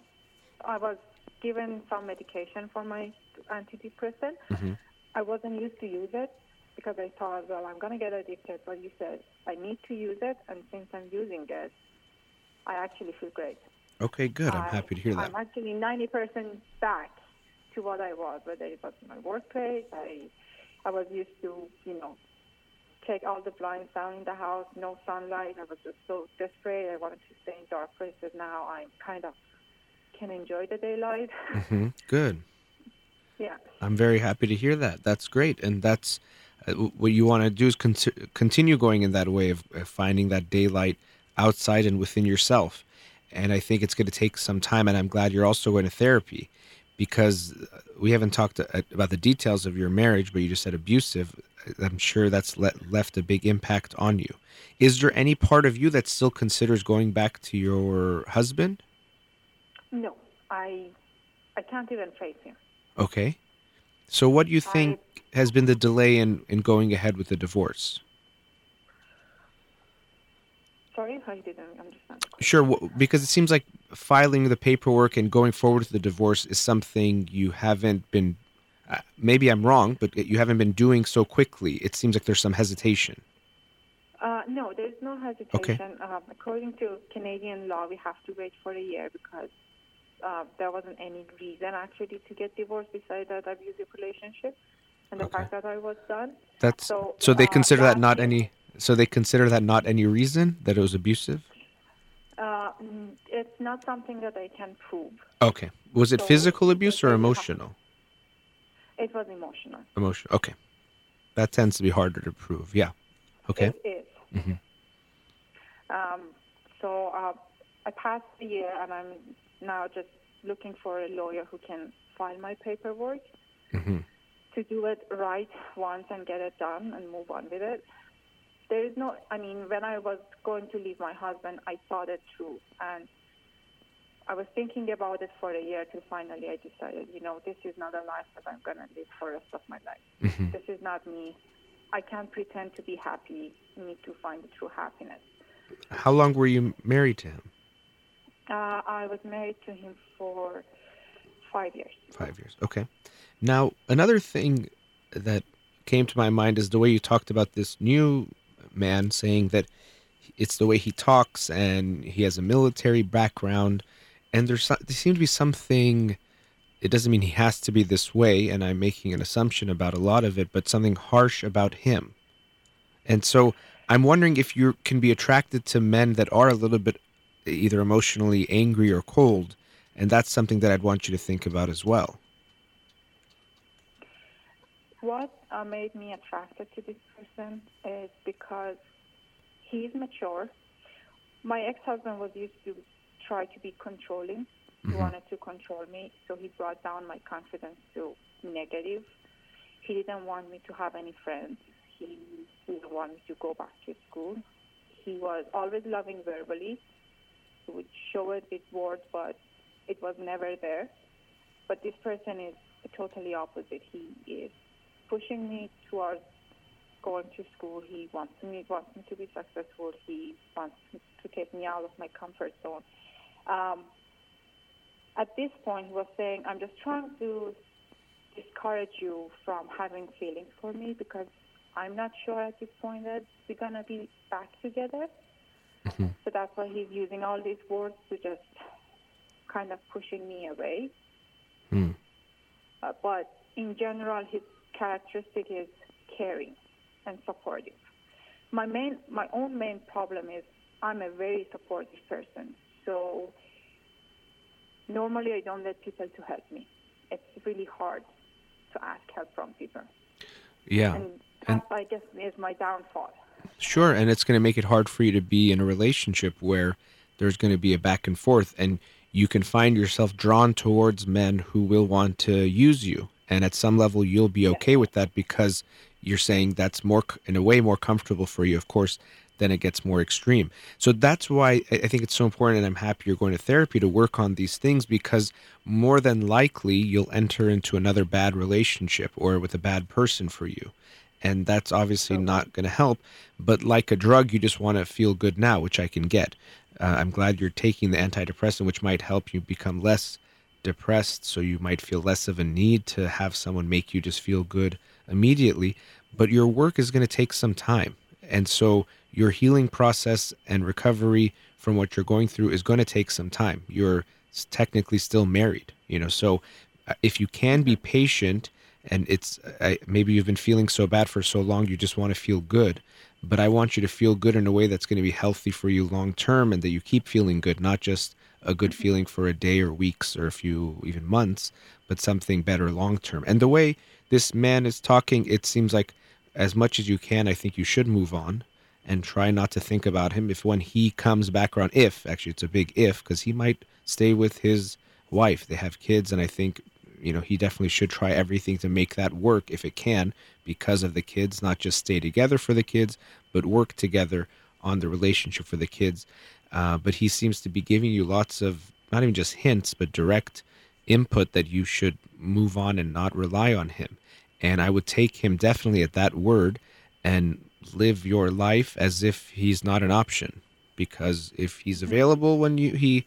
I was given some medication for my antidepressant. Mhm. I wasn't used to use it because I thought, well, I'm going to get addicted. But you said I need to use it, and since I'm using it, I actually feel great. Okay, good. I'm I- happy to hear that. I'm actually 90% back to what I was, whether it was my workplace. I, I was used to, you know, take all the blinds down in the house, no sunlight. I was just so desperate. I wanted to stay in dark places. Now I'm kind of can enjoy the daylight. *laughs* hmm Good. yeah. I'm very happy to hear that. That's great, and that's uh, what you want to do is con- continue going in that way of, of finding that daylight outside and within yourself. And I think it's going to take some time. And I'm glad you're also going to therapy, because uh, we haven't talked uh, about the details of your marriage, but you just said abusive. I'm sure that's le- left a big impact on you. Is there any part of you that still considers going back to your husband? No, I I can't even face him. Okay. So what do you think has been the delay in, in going ahead with the divorce? Sorry, I didn't understand. Sure, because it seems like filing the paperwork and going forward with the divorce is something you haven't been. Uh, maybe I'm wrong, but you haven't been doing so quickly. It seems like there's some hesitation. Uh, no, there's no hesitation. Um, according to Canadian law, we have to wait for a year because uh, there wasn't any reason actually to get divorced besides that abusive relationship and the Okay. fact that I was done. That's So, so they uh, consider that last not any. So they consider that not any reason that it was abusive. Uh, mm, it's not something that I can prove. Okay, was it So, physical abuse or emotional? It was emotional. Emotional. Okay, that tends to be harder to prove. Yeah. Okay. It is. Mhm. Um, so uh, I passed the year, and I'm now just looking for a lawyer who can file my paperwork hmm to do it right once and get it done and move on with it. There is no, I mean, when I was going to leave my husband, I thought it through, and I was thinking about it for a year till finally I decided, you know, this is not a life that I'm going to live for the rest of my life. hmm This is not me. I can't pretend to be happy. I need to find the true happiness. How long were you married to him? Uh, I was married to him for five years. Five years. Okay. Now, another thing that came to my mind is the way you talked about this new man saying that it's the way he talks and he has a military background. And there's there seems to be something, it doesn't mean he has to be this way, and I'm making an assumption about a lot of it, but something harsh about him. And so I'm wondering if you can be attracted to men that are a little bit either emotionally angry or cold. And that's something that I'd want you to think about as well. What uh, made me attracted to this person is because he's mature. My ex-husband was used to try to be controlling. He wanted to control me, so he brought down my confidence to negative. He didn't want me to have any friends. He didn't want me to go back to school. He was always loving verbally. He would show it with words, but it was never there. But this person is totally opposite. He is pushing me towards going to school. He wants me wants me to be successful. He wants to take me out of my comfort zone. Um, at this point, he was saying, "I'm just trying to discourage you from having feelings for me because I'm not sure at this point that we're gonna be back together." Mhm. So that's why he's using all these words to just kind of pushing me away. Hmm. Uh, but in general, his characteristic is caring and supportive. My main, my own main problem is I'm a very supportive person. So normally I don't let people to help me. It's really hard to ask help from people, Yeah. and and- I guess is my downfall. Sure. And it's going to make it hard for you to be in a relationship where there's going to be a back and forth and you can find yourself drawn towards men who will want to use you. And at some level, you'll be okay with that because you're saying that's more, in a way, more comfortable for you, of course, then it gets more extreme. So that's why I I think it's so important. And I'm happy you're going to therapy to work on these things because more than likely you'll enter into another bad relationship or with a bad person for you. And that's obviously not going to help. But like a drug, you just want to feel good now, which I can get. Uh, I'm glad you're taking the antidepressant, which might help you become less depressed. So you might feel less of a need to have someone make you just feel good immediately. But your work is going to take some time. And so your healing process and recovery from what you're going through is going to take some time. You're technically still married, you know. So uh, if you can be patient and it's I, maybe you've been feeling so bad for so long you just want to feel good. But i want you to feel good in a way that's going to be healthy for you long term and that you keep feeling good not just a good mm-hmm. feeling for a day or weeks or a few even months but something better long term. And the way this man is talking it seems like as much as you can i think you should move on and try not to think about him if when he comes back around if actually it's a big if because he might stay with his wife. They have kids and i think you know he definitely should try everything to make that work if it can because of the kids not just stay together for the kids but work together on the relationship for the kids. Uh, but he seems to be giving you lots of not even just hints but direct input that you should move on and not rely on him. And i would take him definitely at that word and live your life as if he's not an option because if he's available when you he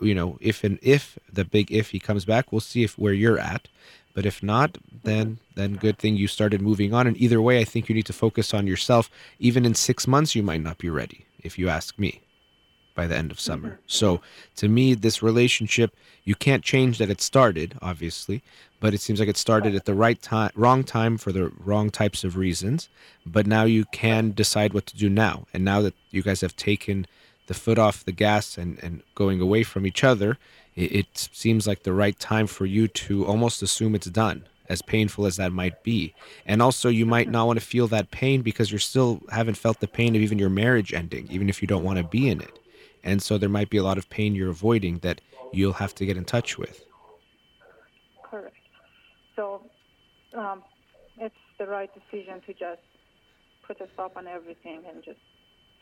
you know if and if the big if he comes back we'll see if where you're at. But if not then then good thing you started moving on. And either way i think you need to focus on yourself. Even in 6 months you might not be ready if you ask me by the end of summer. Mm-hmm. So to me this relationship you can't change that it started obviously but it seems like it started at the right time wrong time for the wrong types of reasons. But now you can decide what to do now. And now that you guys have taken the foot off the gas and, and going away from each other, it, it seems like the right time for you to almost assume it's done, as painful as that might be. And also, you might not want to feel that pain because you still haven't felt the pain of even your marriage ending, even if you don't want to be in it. And so, there might be a lot of pain you're avoiding that you'll have to get in touch with. Correct. So, um, it's the right decision to just put a stop on everything and just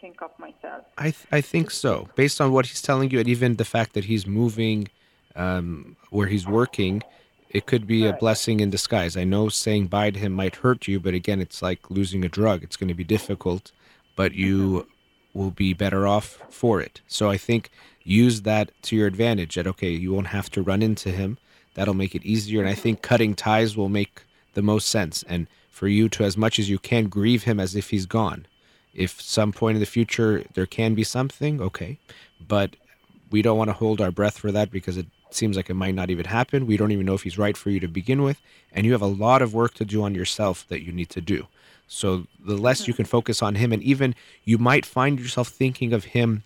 think of myself. I th- I think so. Based on what he's telling you, and even the fact that he's moving um, where he's working, it could be a blessing in disguise. I know saying bye to him might hurt you, but again, it's like losing a drug. It's going to be difficult, but you mm-hmm. will be better off for it. So I think use that to your advantage. That okay, you won't have to run into him. That'll make it easier, and I think cutting ties will make the most sense. And for you to, as much as you can, grieve him as if he's gone if some point in the future there can be something, okay. But we don't want to hold our breath for that because it seems like it might not even happen. We don't even know if he's right for you to begin with. And you have a lot of work to do on yourself that you need to do. So the less you can focus on him, and even you might find yourself thinking of him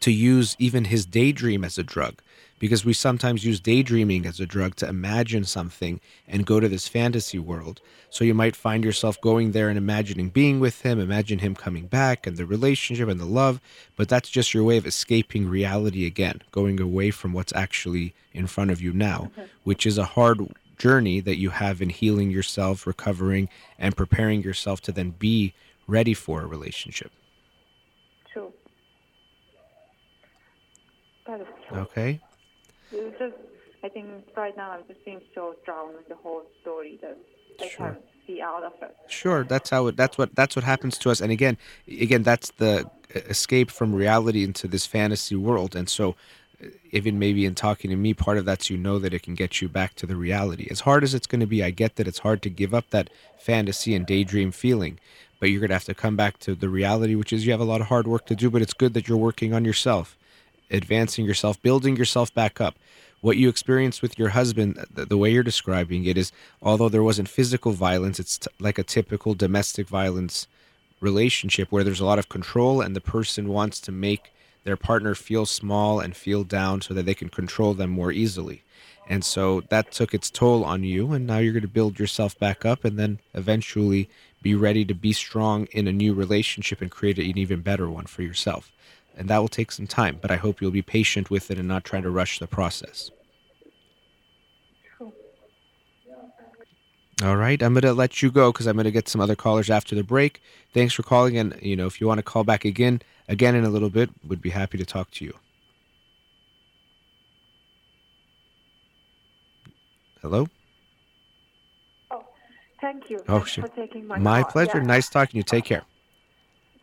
to use even his daydream as a drug because we sometimes use daydreaming as a drug to imagine something and go to this fantasy world. So you might find yourself going there and imagining being with him, imagine him coming back and the relationship and the love, but that's just your way of escaping reality again, going away from what's actually in front of you now, which is a hard journey that you have in healing yourself, recovering, and preparing yourself to then be ready for a relationship. True. That is true. Okay. It's just, I think right now I'm just being so drowned in the whole story that I sure. can't see out of it. Sure, that's how it. That's what that's what happens to us. And again, again, that's the escape from reality into this fantasy world. And so, even maybe in talking to me, part of that's you know that it can get you back to the reality. As hard as it's going to be, I get that it's hard to give up that fantasy and daydream feeling. But you're going to have to come back to the reality, which is you have a lot of hard work to do. But it's good that you're working on yourself advancing yourself, building yourself back up. What you experienced with your husband, the, the way you're describing it is, although there wasn't physical violence, it's t- like a typical domestic violence relationship where there's a lot of control and the person wants to make their partner feel small and feel down so that they can control them more easily. And so that took its toll on you, and now you're going to build yourself back up and then eventually be ready to be strong in a new relationship and create an even better one for yourself and that will take some time. But I hope you'll be patient with it and not try to rush the process. All right, I'm going to let you go because I'm going to get some other callers after the break. Thanks for calling, and you know if you want to call back again, again in a little bit, we'd be happy to talk to you. Hello. Oh, thank you. Oh, sure. my, my pleasure. Yeah. Nice talking to you. Take care.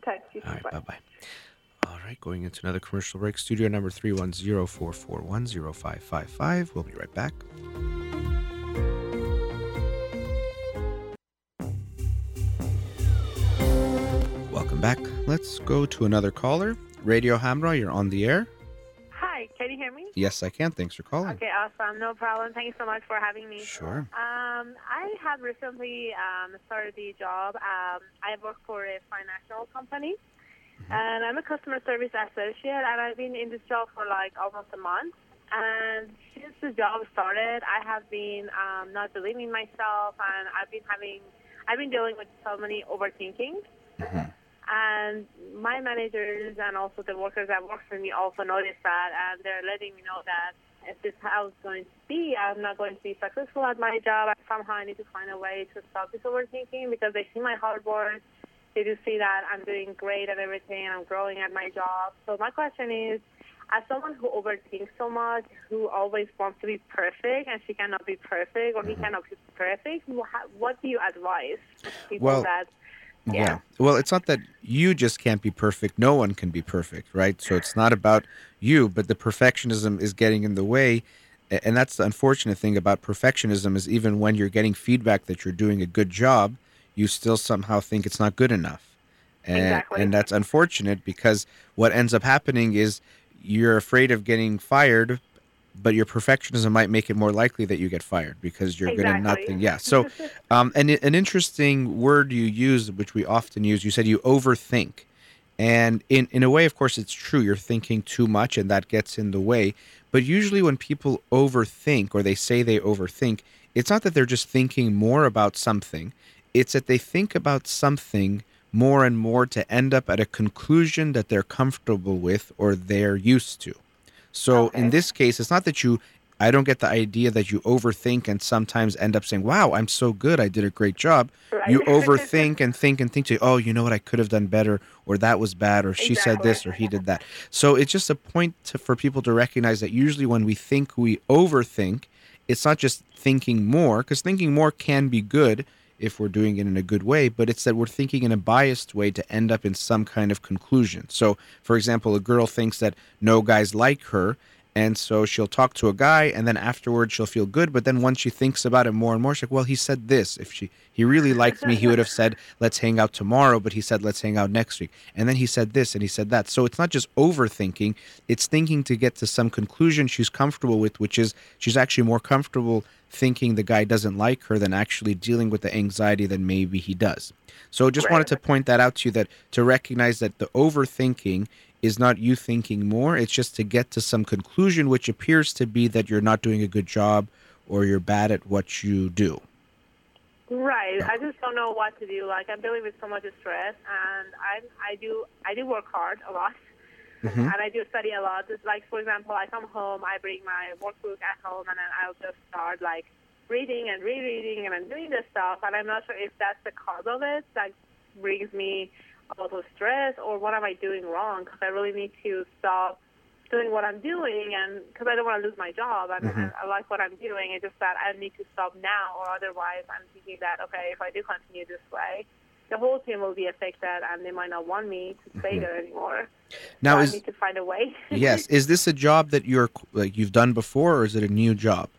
Thank you. All right. Bye bye. Right, going into another commercial break. Studio number 310-441-0555. We'll be right back. Welcome back. Let's go to another caller. Radio Hamrah, you're on the air. Hi, can you hear hear me? Yes, I can. Thanks for calling. Okay, awesome. No problem. Thank you so much for having me. Sure. Um, I have recently um, started the job. Um, I work for a financial company, and I'm a customer service associate, and I've been in this job for like almost a month. And since the job started, I have been um, not believing myself, and I've been having, I've been dealing with so many overthinking. Mhm. And my managers and also the workers that work for me also noticed that, and they're letting me know that if this is how it's going to be, I'm not going to be successful at my job. Somehow I need to find a way to stop this overthinking because they see my hard work. They do see that I'm doing great at everything and I'm growing at my job. So my question is, as someone who overthinks so much, who always wants to be perfect and she cannot be perfect or he mm-hmm. cannot be perfect, what do you advise people Well, that Yeah. Well, it's not that you just can't be perfect. No one can be perfect, right? So it's not about you, but the perfectionism is getting in the way. And that's the unfortunate thing about perfectionism is even when you're getting feedback that you're doing a good job, you still somehow think it's not good enough. And Exactly. and that's unfortunate because what ends up happening is you're afraid of getting fired, but your perfectionism might make it more likely that you get fired because you're good at Exactly. nothing. Yeah. So *laughs* um, and an interesting word you use, which we often use, you said you overthink. And in, in a way, of course, it's true. You're thinking too much, and that gets in the way. But usually, when people overthink or they say they overthink, it's not that they're just thinking more about something, it's that they think about something more and more to end up at a conclusion that they're comfortable with or they're used to. So in this case, it's not that you I don't get the idea that you overthink and sometimes end up saying, "Wow, I'm so good. I did a great job." Right. You *laughs* overthink and think and think to, "Oh, you know what? I could have done better or that was bad or she said this or he did that." So it's just a point to, for people to recognize that usually when we think we overthink, it's not just thinking more because thinking more can be good if we're doing it in a good way, but it's that we're thinking in a biased way to end up in some kind of conclusion. So, for example, a girl thinks that no guys like her, and so she'll talk to a guy, and then afterwards she'll feel good. But then once she thinks about it more and more, she's like, "Well, he said this. If she he really liked me, he would have said *laughs* let's hang out tomorrow, but he said let's hang out next week. And then he said this and he said that. So it's not just overthinking; it's thinking to get to some conclusion she's comfortable with, which is she's actually more comfortable thinking the guy doesn't like her than actually dealing with the anxiety that maybe he does. So just wanted to point that out to you that to recognize that the overthinking is not you thinking more, it's just to get to some conclusion which appears to be that you're not doing a good job or you're bad at what you do. Right. I just don't know what to do. Like I'm dealing with so much stress, and I I do I do work hard a lot, Mhm. and I do study a lot. It's like for example, I come home, I bring my workbook at home, and then I'll just start like reading and rereading, and I'm doing this stuff, and I'm not sure if that's the cause of it that brings me a lot of stress, or what am I doing wrong? Because I really need to stop doing what I'm doing, and because I don't want to lose my job, and, and mm-hmm. I like what I'm doing. It's just that I need to stop now, or otherwise, I'm thinking that okay, if I do continue this way, the whole team will be affected, and they might not want me to stay mm-hmm. there anymore. Now so is I need to find a way. yes, is this a job that you're like you've done before or is it a new job?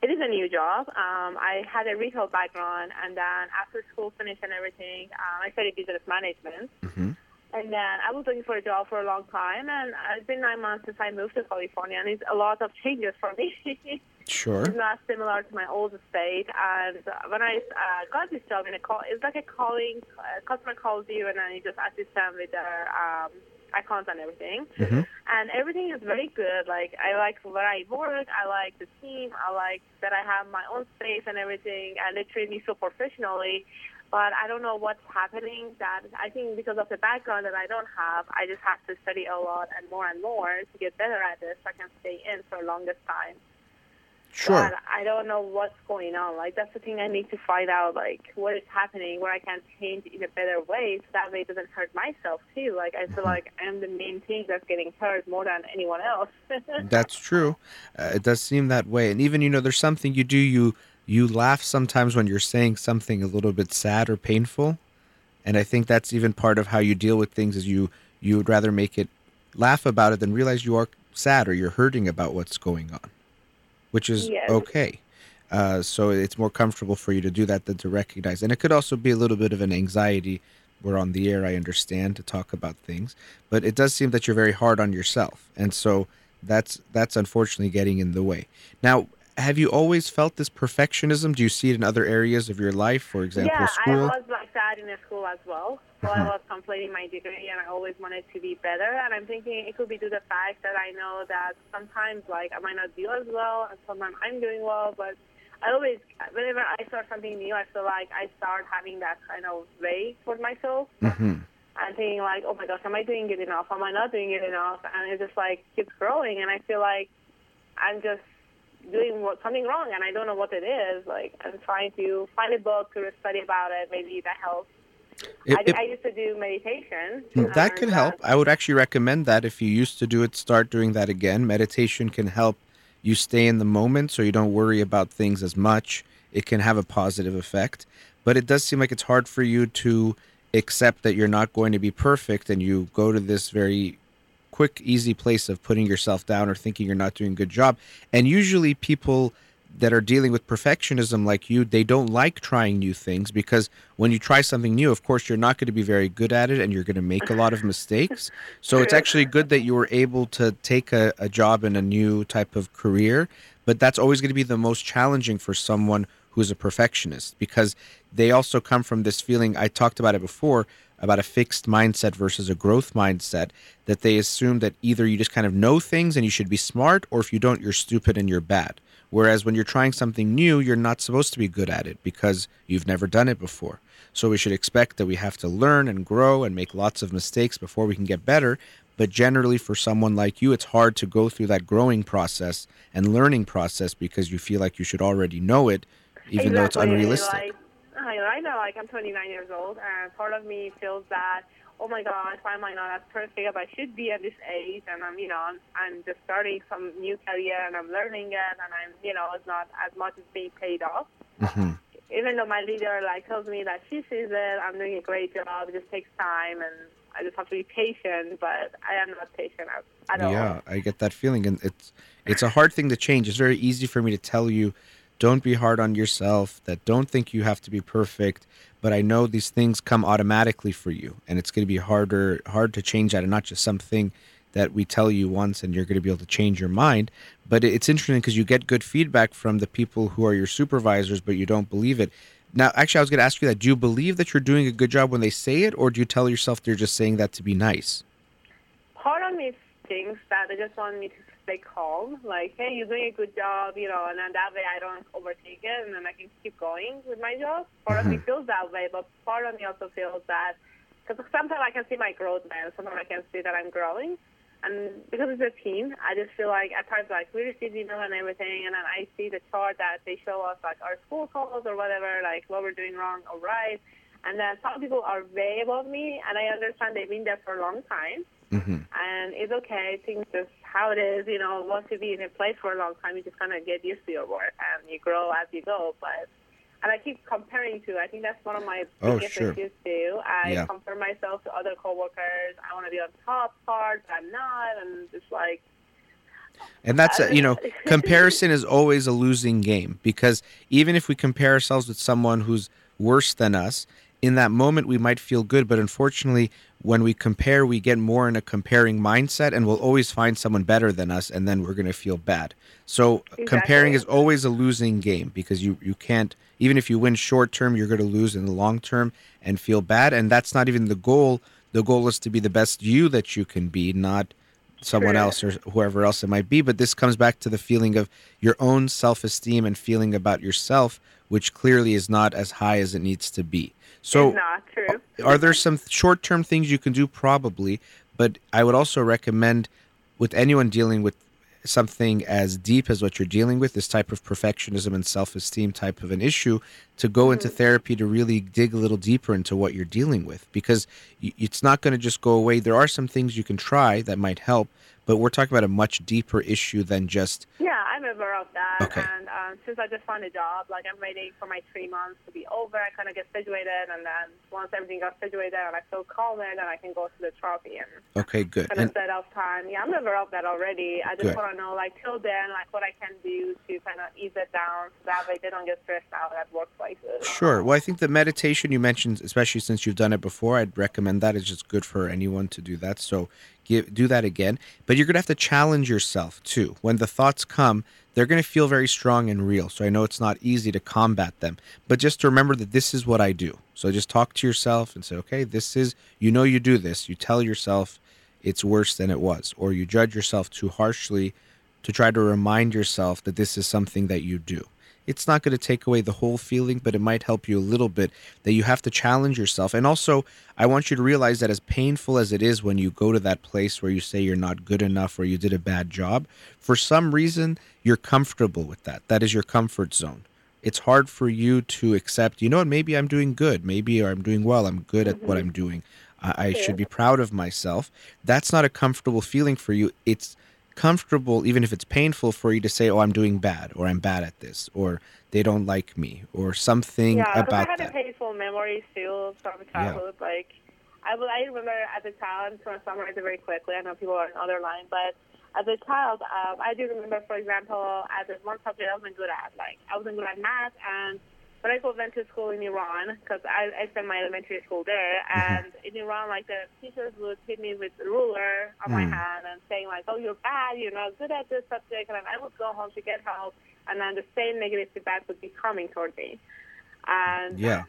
It is a new job. Um, I had a retail background, and then after school finished and everything, um, I studied business management. Mhm. And then I was looking for a job for a long time, and it's been nine months since I moved to California, and it's a lot of changes for me. *laughs* Sure. it's not similar to my old state. And when I uh, got this job in a call, it's like a calling. Uh, customer calls you, and then you just assist them with their um, accounts and everything. Mhm. And everything is very good. Like I like where I work. I like the team. I like that I have my own space and everything. And they treat me so professionally. But I don't know what's happening. That I think because of the background that I don't have, I just have to study a lot and more and more to get better at this. So I can stay in for the longest time. Sure. But I don't know what's going on. Like that's the thing I need to find out. Like what is happening, where I can change in a better way, so that way it doesn't hurt myself too. Like I feel like I'm the main thing that's getting hurt more than anyone else. *laughs* That's true. Uh, it does seem that way. And even you know there's something you do you you laugh sometimes when you're saying something a little bit sad or painful. And I think that's even part of how you deal with things is you you would rather make it laugh about it than realize you are sad or you're hurting about what's going on. Which is Yes. okay. Uh, so it's more comfortable for you to do that than to recognize. And it could also be a little bit of an anxiety. We're on the air, I understand, to talk about things. But it does seem that you're very hard on yourself. And so That's that's unfortunately getting in the way. Now, have you always felt this perfectionism? Do you see it in other areas of your life, for example, yeah, school? I was like that in the school as well. So I Mhm. was completing my degree, and I always wanted to be better. And I'm thinking it could be due to the fact that I know that sometimes, like, I might not do as well, and sometimes I'm doing well. But I always, whenever I start something new, I feel like I start having that kind of way for myself. hmm and thinking like, oh my gosh, am I doing it enough? Am I not doing it enough? And it just like keeps growing, and I feel like I'm just doing what, something wrong, and I don't know what it is. Like I'm trying to find a book to study about it. Maybe that helps. It- I, it- I used to do meditation. that could uh, help. I would actually recommend that if you used to do it, start doing that again. Meditation can help you stay in the moment so you don't worry about things as much. It can have a positive effect, but it does seem like it's hard for you to accept that you're not going to be perfect and you go to this very quick easy place of putting yourself down or thinking you're not doing a good job. And usually people that are dealing with perfectionism like you, they don't like trying new things because when you try something new, of course, you're not going to be very good at it and you're going to make a lot of mistakes. *laughs* So it's actually good that you were able to take a, a job in a new type of career, but that's always going to be the most challenging for someone who's a perfectionist because they also come from this feeling. I talked about it before about a fixed mindset versus a growth mindset that they assume that either you just kind of know things and you should be smart, or if you don't, you're stupid and you're bad. Whereas when you're trying something new, you're not supposed to be good at it because you've never done it before. So we should expect that we have to learn and grow and make lots of mistakes before we can get better. But generally, for someone like you, it's hard to go through that growing process and learning process because you feel like you should already know it, even though it's unrealistic. Like, I, I know, like I'm 29 years old, and part of me feels that, oh my gosh, why am I not as perfect as I should be at this age? And I'm, you know, I'm, I'm just starting some new career, and I'm learning it, and I'm, you know, it's not as much as being paid off. hmm Even though my leader like tells me that she sees it, I'm doing a great job. It just takes time, and I just have to be patient. But I am not patient at, at all. Yeah, I get that feeling, and it's it's a hard thing to change. It's very easy for me to tell you, don't be hard on yourself. That don't think you have to be perfect. But I know these things come automatically for you, and it's going to be harder hard to change that, and not just something that we tell you once, and you're going to be able to change your mind. But it's interesting because you get good feedback from the people who are your supervisors, but you don't believe it. Now, actually, I was going to ask you that. Do you believe that you're doing a good job when they say it, or do you tell yourself they're just saying that to be nice? part of me thinks that they just want me to stay calm, like, hey, you're doing a good job, you know, and then that way I don't overtake it, and then I can keep going with my job. Part of me mm-hmm. feels that way, but part of me also feels that because sometimes I can see my growth, man. Sometimes I can see that I'm growing, and because it's a team, I just feel like at times like we receive email and everything, and then I see the chart that they show us like our school calls or whatever, like what we're doing wrong or right. And then some people are way above me, and I understand they've been there for a long time hmm and it's okay. Things just how it is. You know, once you be in a place for a long time, you just kind of get used to your work and you grow as you go. But and I keep comparing to. I think that's one of my Oh, biggest sure. issues too. I Yeah. compare myself to other coworkers. I want to be on top part, but I'm not, and just like And that's, a, you know, *laughs* comparison is always a losing game because even if we compare ourselves with someone who's worse than us, in that moment we might feel good. But unfortunately, when we compare, we get more in a comparing mindset and we'll always find someone better than us and then we're going to feel bad. So comparing is always a losing game because you, you can't, even if you win short term, you're going to lose in the long term and feel bad. And that's not even the goal. The goal is to be the best you that you can be, not someone True. else or whoever else it might be. But this comes back to the feeling of your own self esteem and feeling about yourself, which clearly is not as high as it needs to be. So, not true. are there some short term things you can do? Probably. But I would also recommend with anyone dealing with something as deep as what you're dealing with, this type of perfectionism and self esteem type of an issue, to go mm-hmm. into therapy to really dig a little deeper into what you're dealing with because it's not going to just go away. There are some things you can try that might help, but we're talking about a much deeper issue than just Yeah, I'm aware of that. Okay. And um, since I just found a job, like I'm waiting for my three months to be over. I kind of get situated, and then once everything got situated and I feel calmer, then and I can go to the trophy and okay, good. kind And of set off time. Yeah, I'm aware of that already. I just want to know, like, till then, like, what I can do to kind of ease it down so that way they don't get stressed out at workplaces. Sure. Well, I think the meditation you mentioned, especially since you've done it before, I'd recommend that. It's just good for anyone to do that. So give do that again. But you're gonna have to challenge yourself too. When the thoughts come, they're gonna feel very strong and real. So I know it's not easy to combat them, but just to remember that this is what I do. So just talk to yourself and say, okay, this is you know you do this. You tell yourself it's worse than it was, or you judge yourself too harshly to try to remind yourself that this is something that you do. It's not going to take away the whole feeling, but it might help you a little bit that you have to challenge yourself. And also, I want you to realize that as painful as it is when you go to that place where you say you're not good enough or you did a bad job, for some reason, you're comfortable with that. That is your comfort zone. It's hard for you to accept, you know what, maybe I'm doing good. Maybe I'm doing well. I'm good at what mm-hmm. I'm doing. I, I should be proud of myself. That's not a comfortable feeling for you. It's comfortable, even if it's painful, for you to say, "Oh, I'm doing bad," or "I'm bad at this," or "They don't like me," or something Yeah, because I about had that. a painful memory too from childhood. Like, I, will- I remember as a child, to summarize it very quickly, I know people are on the other line, but as a child, um, I do remember, for example, as a one subject I wasn't good at. Like, I wasn't good at math, and when I go went to school in Iran, because I, I spent my elementary school there, and in Iran, like, the teachers would hit me with a ruler on my Mm. hand and saying, like, oh, you're bad, you're not good at this subject, and I would go home to get help, and then the same negative feedback would be coming toward me. And Yeah.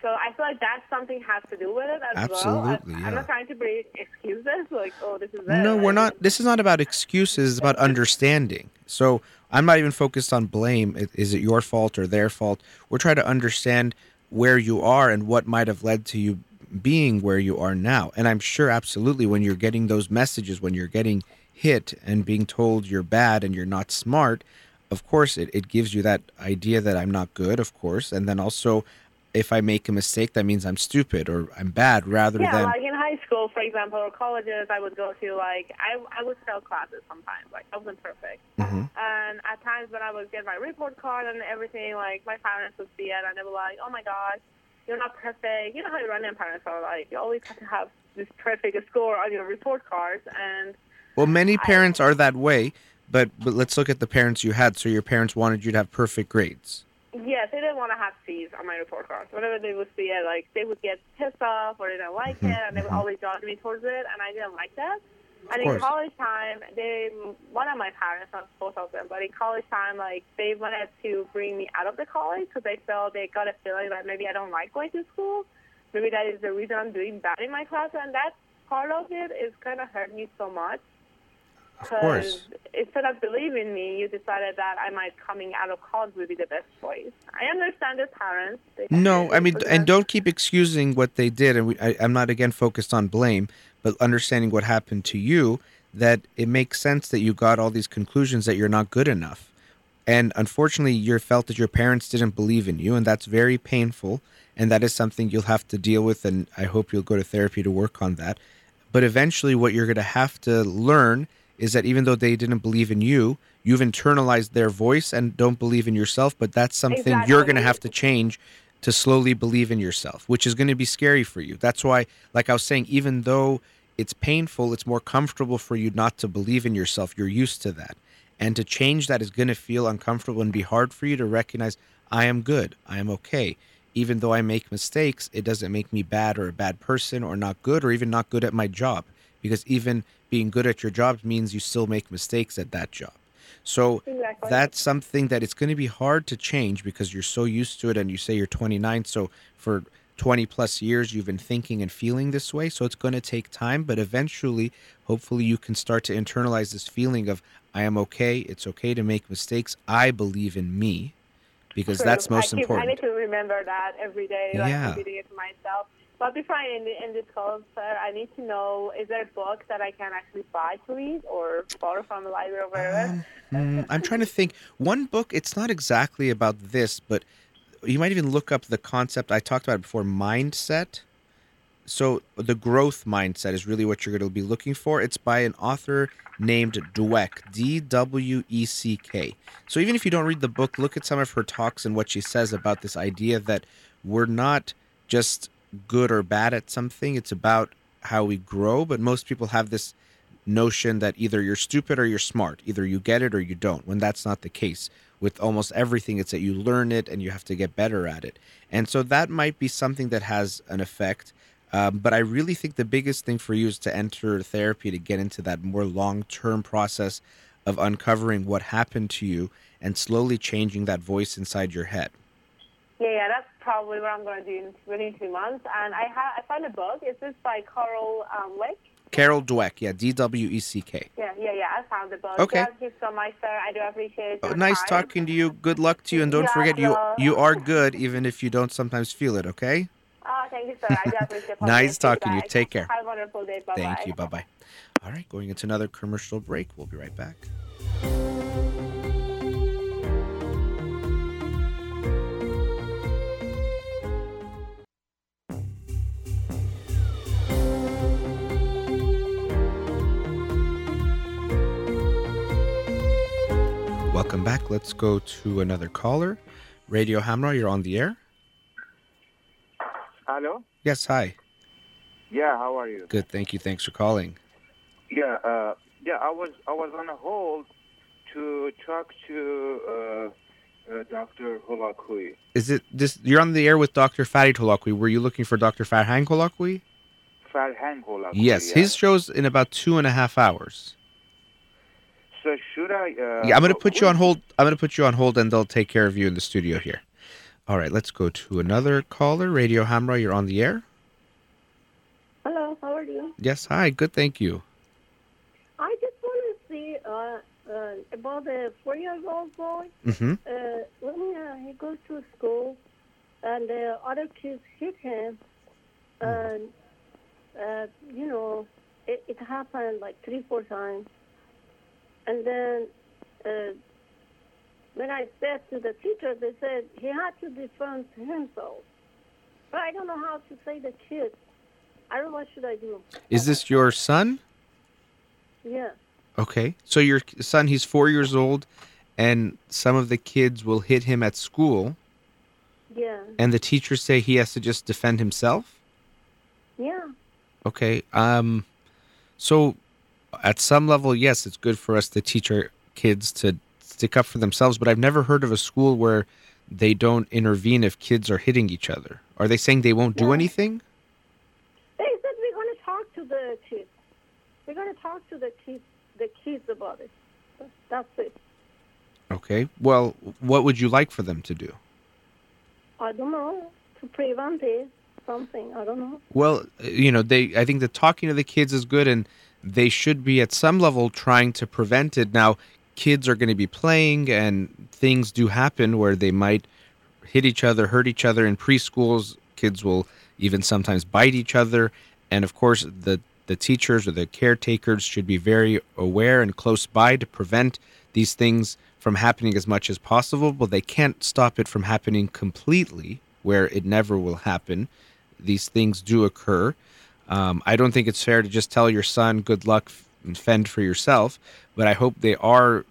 so I feel like that something has to do with it as well. Absolutely, I, yeah. I'm not trying to bring excuses, like, oh, this is it. No, we're not. This is not about excuses. It's about understanding. So I'm not even focused on blame. Is it your fault or their fault? We're trying to understand where you are and what might have led to you being where you are now. And I'm sure, absolutely, when you're getting those messages, when you're getting hit and being told you're bad and you're not smart, of course, it, it gives you that idea that I'm not good, of course. And then also, if I make a mistake, that means I'm stupid or I'm bad rather Yeah, than. like in high school, for example, or colleges, I would go to like I I would fail classes sometimes. Like I wasn't perfect, Mhm. and at times when I would get my report card and everything, like my parents would see it and they were like, "Oh my gosh, you're not perfect." You know how Iranian parents are like, you always have to have this perfect score on your report cards, and Well, many I- parents are that way, but but let's look at the parents you had. So your parents wanted you to have perfect grades. Yes, they didn't want to have C's on my report cards. Whenever they would see it, like they would get pissed off or they didn't like Mhm, it, and they would mhm. always judge me towards it, and I didn't like that. And in college time, they one of my parents, not both of them, but in college time, like they wanted to bring me out of the college because they felt they got a feeling that maybe I don't like going to school. Maybe that is the reason I'm doing bad in my class, and that part of it is kind of hurt me so much. Of course. instead of believing me, you decided that I might coming out of college would be the best choice. I understand the parents. They No, I mean, and don't keep excusing what they did. And we, I, I'm not again focused on blame, but understanding what happened to you. That it makes sense that you got all these conclusions that you're not good enough, and unfortunately, you felt that your parents didn't believe in you, and that's very painful. And that is something you'll have to deal with. And I hope you'll go to therapy to work on that. But eventually, what you're going to have to learn is that even though they didn't believe in you, you've internalized their voice and don't believe in yourself. But that's something you're going to have to change to slowly believe in yourself, which is going to be scary for you. That's why, like I was saying, even though it's painful, it's more comfortable for you not to believe in yourself. You're used to that. And to change that is going to feel uncomfortable and be hard for you to recognize I am good. I am okay. Even though I make mistakes, it doesn't make me bad or a bad person or not good or even not good at my job. Because even being good at your job means you still make mistakes at that job. So Exactly. that's something that it's going to be hard to change because you're so used to it and you say you're 29 so for 20 plus years you've been thinking and feeling this way so it's going to take time but eventually hopefully you can start to internalize this feeling of i am okay it's okay to make mistakes i believe in me because True. that's most I keep, I need to remember that every day, like Yeah. repeating it to myself. But before I end, end this call, sir, I need to know: is there a book that I can actually buy to read or borrow from the library or wherever? Um, hmm, I'm trying to think. One book, it's not exactly about this, but you might even look up the concept I talked about before mindset. So, the growth mindset is really what you're going to be looking for. It's by an author named Dweck, D W E C K. So, even if you don't read the book, look at some of her talks and what she says about this idea that we're not just good or bad at something, it's about how we grow. But most people have this notion that either you're stupid or you're smart. Either you get it or you don't, when that's not the case. With almost everything, it's that you learn it and you have to get better at it. And so that might be something that has an effect. Um, but I really think the biggest thing for you is to enter therapy to get into that more long term process of uncovering what happened to you and slowly changing that voice inside your head. Yeah, yeah, that's probably what I'm going to do in, within two months. And I ha- I found a book. Is this by Carol um, Dweck? Carol Dweck, yeah, D W E C K. Yeah, yeah, yeah. I found the book. Okay. Thank you so much, sir. I do appreciate Oh, nice time. talking to you. Good luck to you, and don't Yeah, forget you you are good, even if you don't sometimes feel it. Okay. Oh, thank you, sir. I do appreciate *laughs* Nice talking to you. Take care. Have a wonderful day. Bye-bye. Thank you. Bye bye. All right, going into another commercial break. We'll be right back. Welcome back. Let's go to another caller. Radio Hamrah, you're on the air. Hello. Yes, hi. Yeah, how are you? Good, thank you. Thanks for calling. Yeah, uh, yeah. I was I was on a hold to talk to uh, uh, Doctor Holakouee. Is it this? You're on the air with Dr. Farid Holakouee. Were you looking for Dr. Farhang Holakouee? Farhan Holakouee. Yes, yeah. his show's in about two and a half hours. So should I? Uh, Yeah, I'm gonna put you on hold. I'm gonna put you on hold, and they'll take care of you in the studio here. All right, let's go to another caller. Radio Hamrah, you're on the air. Hello, how are you? Yes, hi. Good, thank you. I just want to see uh, uh, about the four-year-old boy. Mm-hmm. Uh, when uh, he goes to school and the other kids hit him, and uh, you know, it, it happened like three, four times. And then uh, when I said to the teacher, they said he had to defend himself. But I don't know how to say the kids. I don't know what should I do. Is this your son? Yeah. Okay, so your son, he's four years old, and some of the kids will hit him at school, Yeah. and the teachers say he has to just defend himself. Yeah. Okay. Um so at some level yes, it's good for us to teach our kids to stick up for themselves, but I've never heard of a school where they don't intervene if kids are hitting each other. Are they saying they won't do No. anything? They said we're going to talk to the kids. We're going to talk to the kids, the kids about it. That's it. Okay. Well, what would you like for them to do? I don't know to prevent it. Something I don't know. Well, uh, you know, they I think the talking to the kids is good and they should be at some level trying to prevent it. Now, kids are going to be playing and things do happen where they might hit each other, hurt each other in preschools. Kids will even sometimes bite each other, and of course, the the teachers or the caretakers should be very aware and close by to prevent these things from happening as much as possible, but they can't stop it from happening completely where it never will happen. These things do occur. Um, I don't think it's fair to just tell your son, good luck and fend for yourself, but I hope they are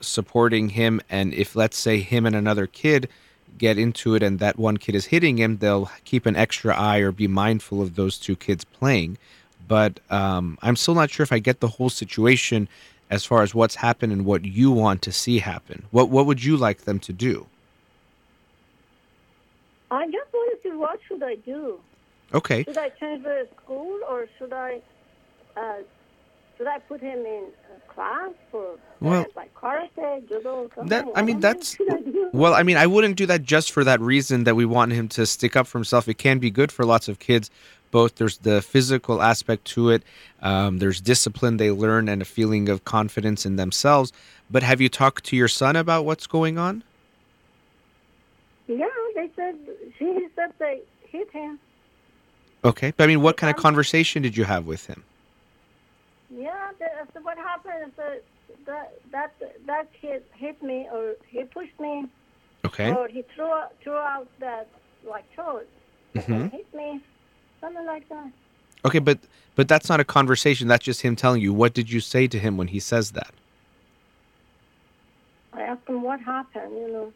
supporting him. And if, let's say, him and another kid get into it and that one kid is hitting him, they'll keep an extra eye or be mindful of those two kids playing. But um, I'm still not sure if I get the whole situation as far as what's happened and what you want to see happen. What what would you like them to do? I just wanted to what should I do. Okay. Should I change the school or should I uh, should I put him in class for Well- like karate, judo, something? That I mean that's *laughs* I well I mean I wouldn't do that just for that reason that we want him to stick up for himself. It can be good for lots of kids. Both there's the physical aspect to it, um, there's discipline they learn and a feeling of confidence in themselves. But have you talked to your son about what's going on? Yeah, they said she said they hit him. Okay, but I mean, what kind of conversation did you have with him? Yeah, the, so what happened is that that that kid hit me or he pushed me Okay. or he threw out, threw out that like toys. Mhm. Hit me, something like that. Okay, but but that's not a conversation. That's just him telling you. What did you say to him when he says that? I asked him what happened, you know.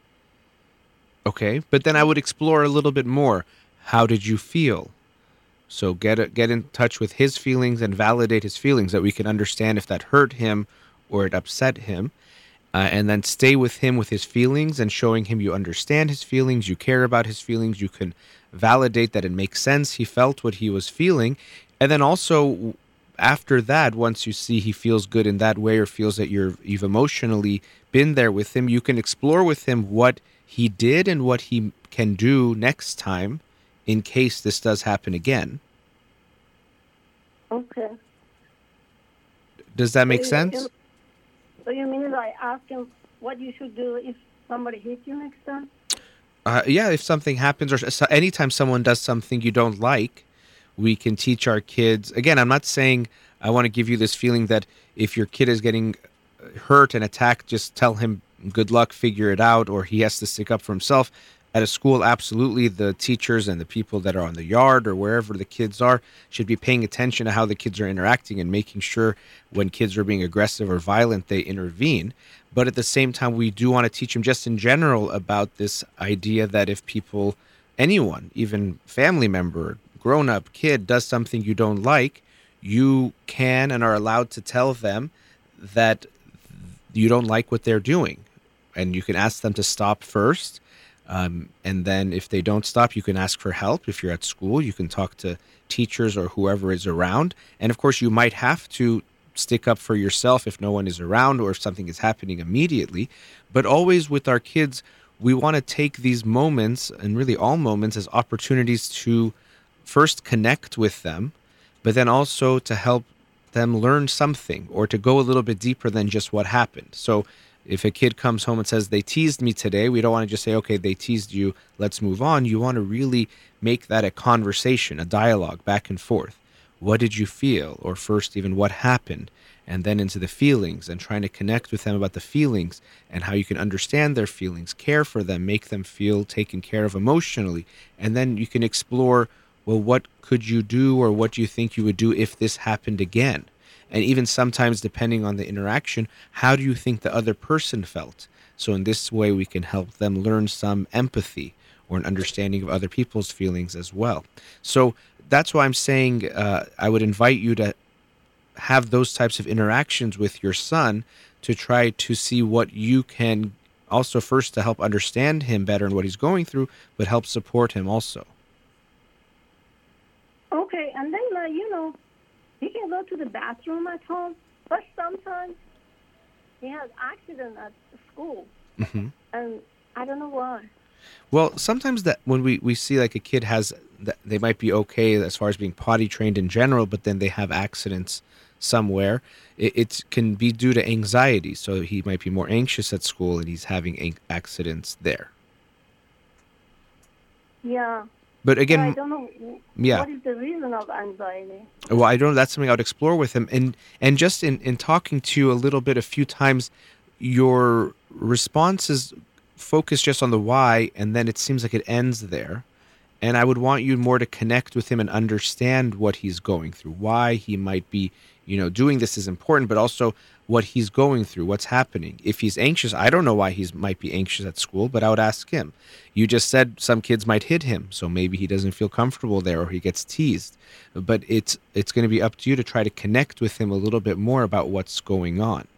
Okay, but then I would explore a little bit more. How did you feel? So get a, get in touch with his feelings and validate his feelings that we can understand if that hurt him or it upset him, uh, and then stay with him with his feelings and showing him you understand his feelings, you care about his feelings, you can validate that it makes sense. He felt what he was feeling. And then also after that, once you see he feels good in that way or feels that you're you've emotionally been there with him, you can explore with him what he did and what he can do next time in case this does happen again. Okay. Does that make So sense? you- So you mean I ask him what you should do if somebody hits you next time? Uh, yeah, if something happens or anytime someone does something you don't like, we can teach our kids. Again, I'm not saying I want to give you this feeling that if your kid is getting hurt and attacked, just tell him good luck, figure it out, or he has to stick up for himself. At a school, absolutely, the teachers and the people that are on the yard or wherever the kids are should be paying attention to how the kids are interacting and making sure when kids are being aggressive or violent, they intervene. But at the same time, we do want to teach them just in general about this idea that if people, anyone, even family member, grown up, kid, does something you don't like, you can and are allowed to tell them that you don't like what they're doing. And you can ask them to stop first. Um, and then if they don't stop, you can ask for help. If you're at school, you can talk to teachers or whoever is around. And of course, you might have to stick up for yourself if no one is around or if something is happening immediately. But always with our kids, we want to take these moments and really all moments as opportunities to first connect with them, but then also to help them learn something or to go a little bit deeper than just what happened. So if a kid comes home and says they teased me today, we don't want to just say, okay, they teased you, let's move on. You want to really make that a conversation, a dialogue back and forth. What did you feel? Or first, even what happened? And then into the feelings and trying to connect with them about the feelings and how you can understand their feelings, care for them, make them feel taken care of emotionally. And then you can explore well, what could you do or what do you think you would do if this happened again? And even sometimes, depending on the interaction, how do you think the other person felt? So, in this way, we can help them learn some empathy or an understanding of other people's feelings as well. So, that's why I'm saying uh, I would invite you to have those types of interactions with your son to try to see what you can also first to help understand him better and what he's going through, but help support him also. Okay, and then uh, you know, he can go to the bathroom at home, but sometimes he has accident at school, hmm and I don't know why. Well, sometimes that when we, we see like a kid has that they might be okay as far as being potty trained in general, but then they have accidents somewhere. It, it can be due to anxiety, so he might be more anxious at school and he's having accidents there. Yeah. But But I again, don't know yeah. what is the reason of anxiety. well, I don't. know. That's something I would explore with him, and and just in in talking to you a little bit, a few times, your responses focus just on the why, and then it seems like it ends there. And I would want you more to connect with him and understand what he's going through, why he might be, you know, doing this is important, but also what he's going through, what's happening. If he's anxious, I don't know why he might be anxious at school, but I would ask him. You just said some kids might hit him, so maybe he doesn't feel comfortable there or he gets teased. But it's it's going to be up to you to try to connect with him a little bit more about what's going on.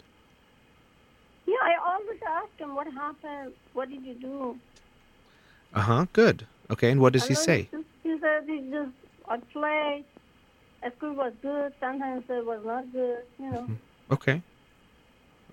Yeah, I always ask him what happened. What did you do? Uh huh. Good. Okay. And what does he say? He, said he just I play. At school was good. Sometimes it was not good. You know. Okay.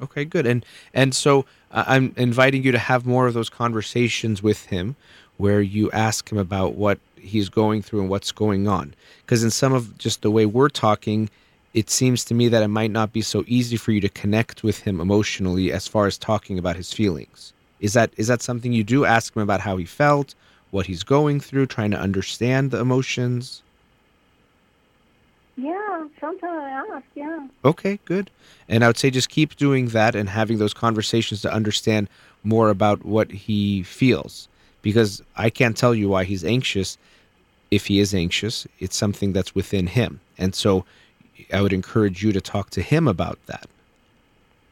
Okay, good. And and so uh, I'm inviting you to have more of those conversations with him where you ask him about what he's going through and what's going on. Because in some of just the way we're talking, it seems to me that it might not be so easy for you to connect with him emotionally as far as talking about his feelings. Is that is that something you do ask him about how he felt, what he's going through, trying to understand the emotions? Yeah, sometimes I ask. Yeah. Okay, good. And I would say just keep doing that and having those conversations to understand more about what he feels. Because I can't tell you why he's anxious. If he is anxious, it's something that's within him. And so I would encourage you to talk to him about that.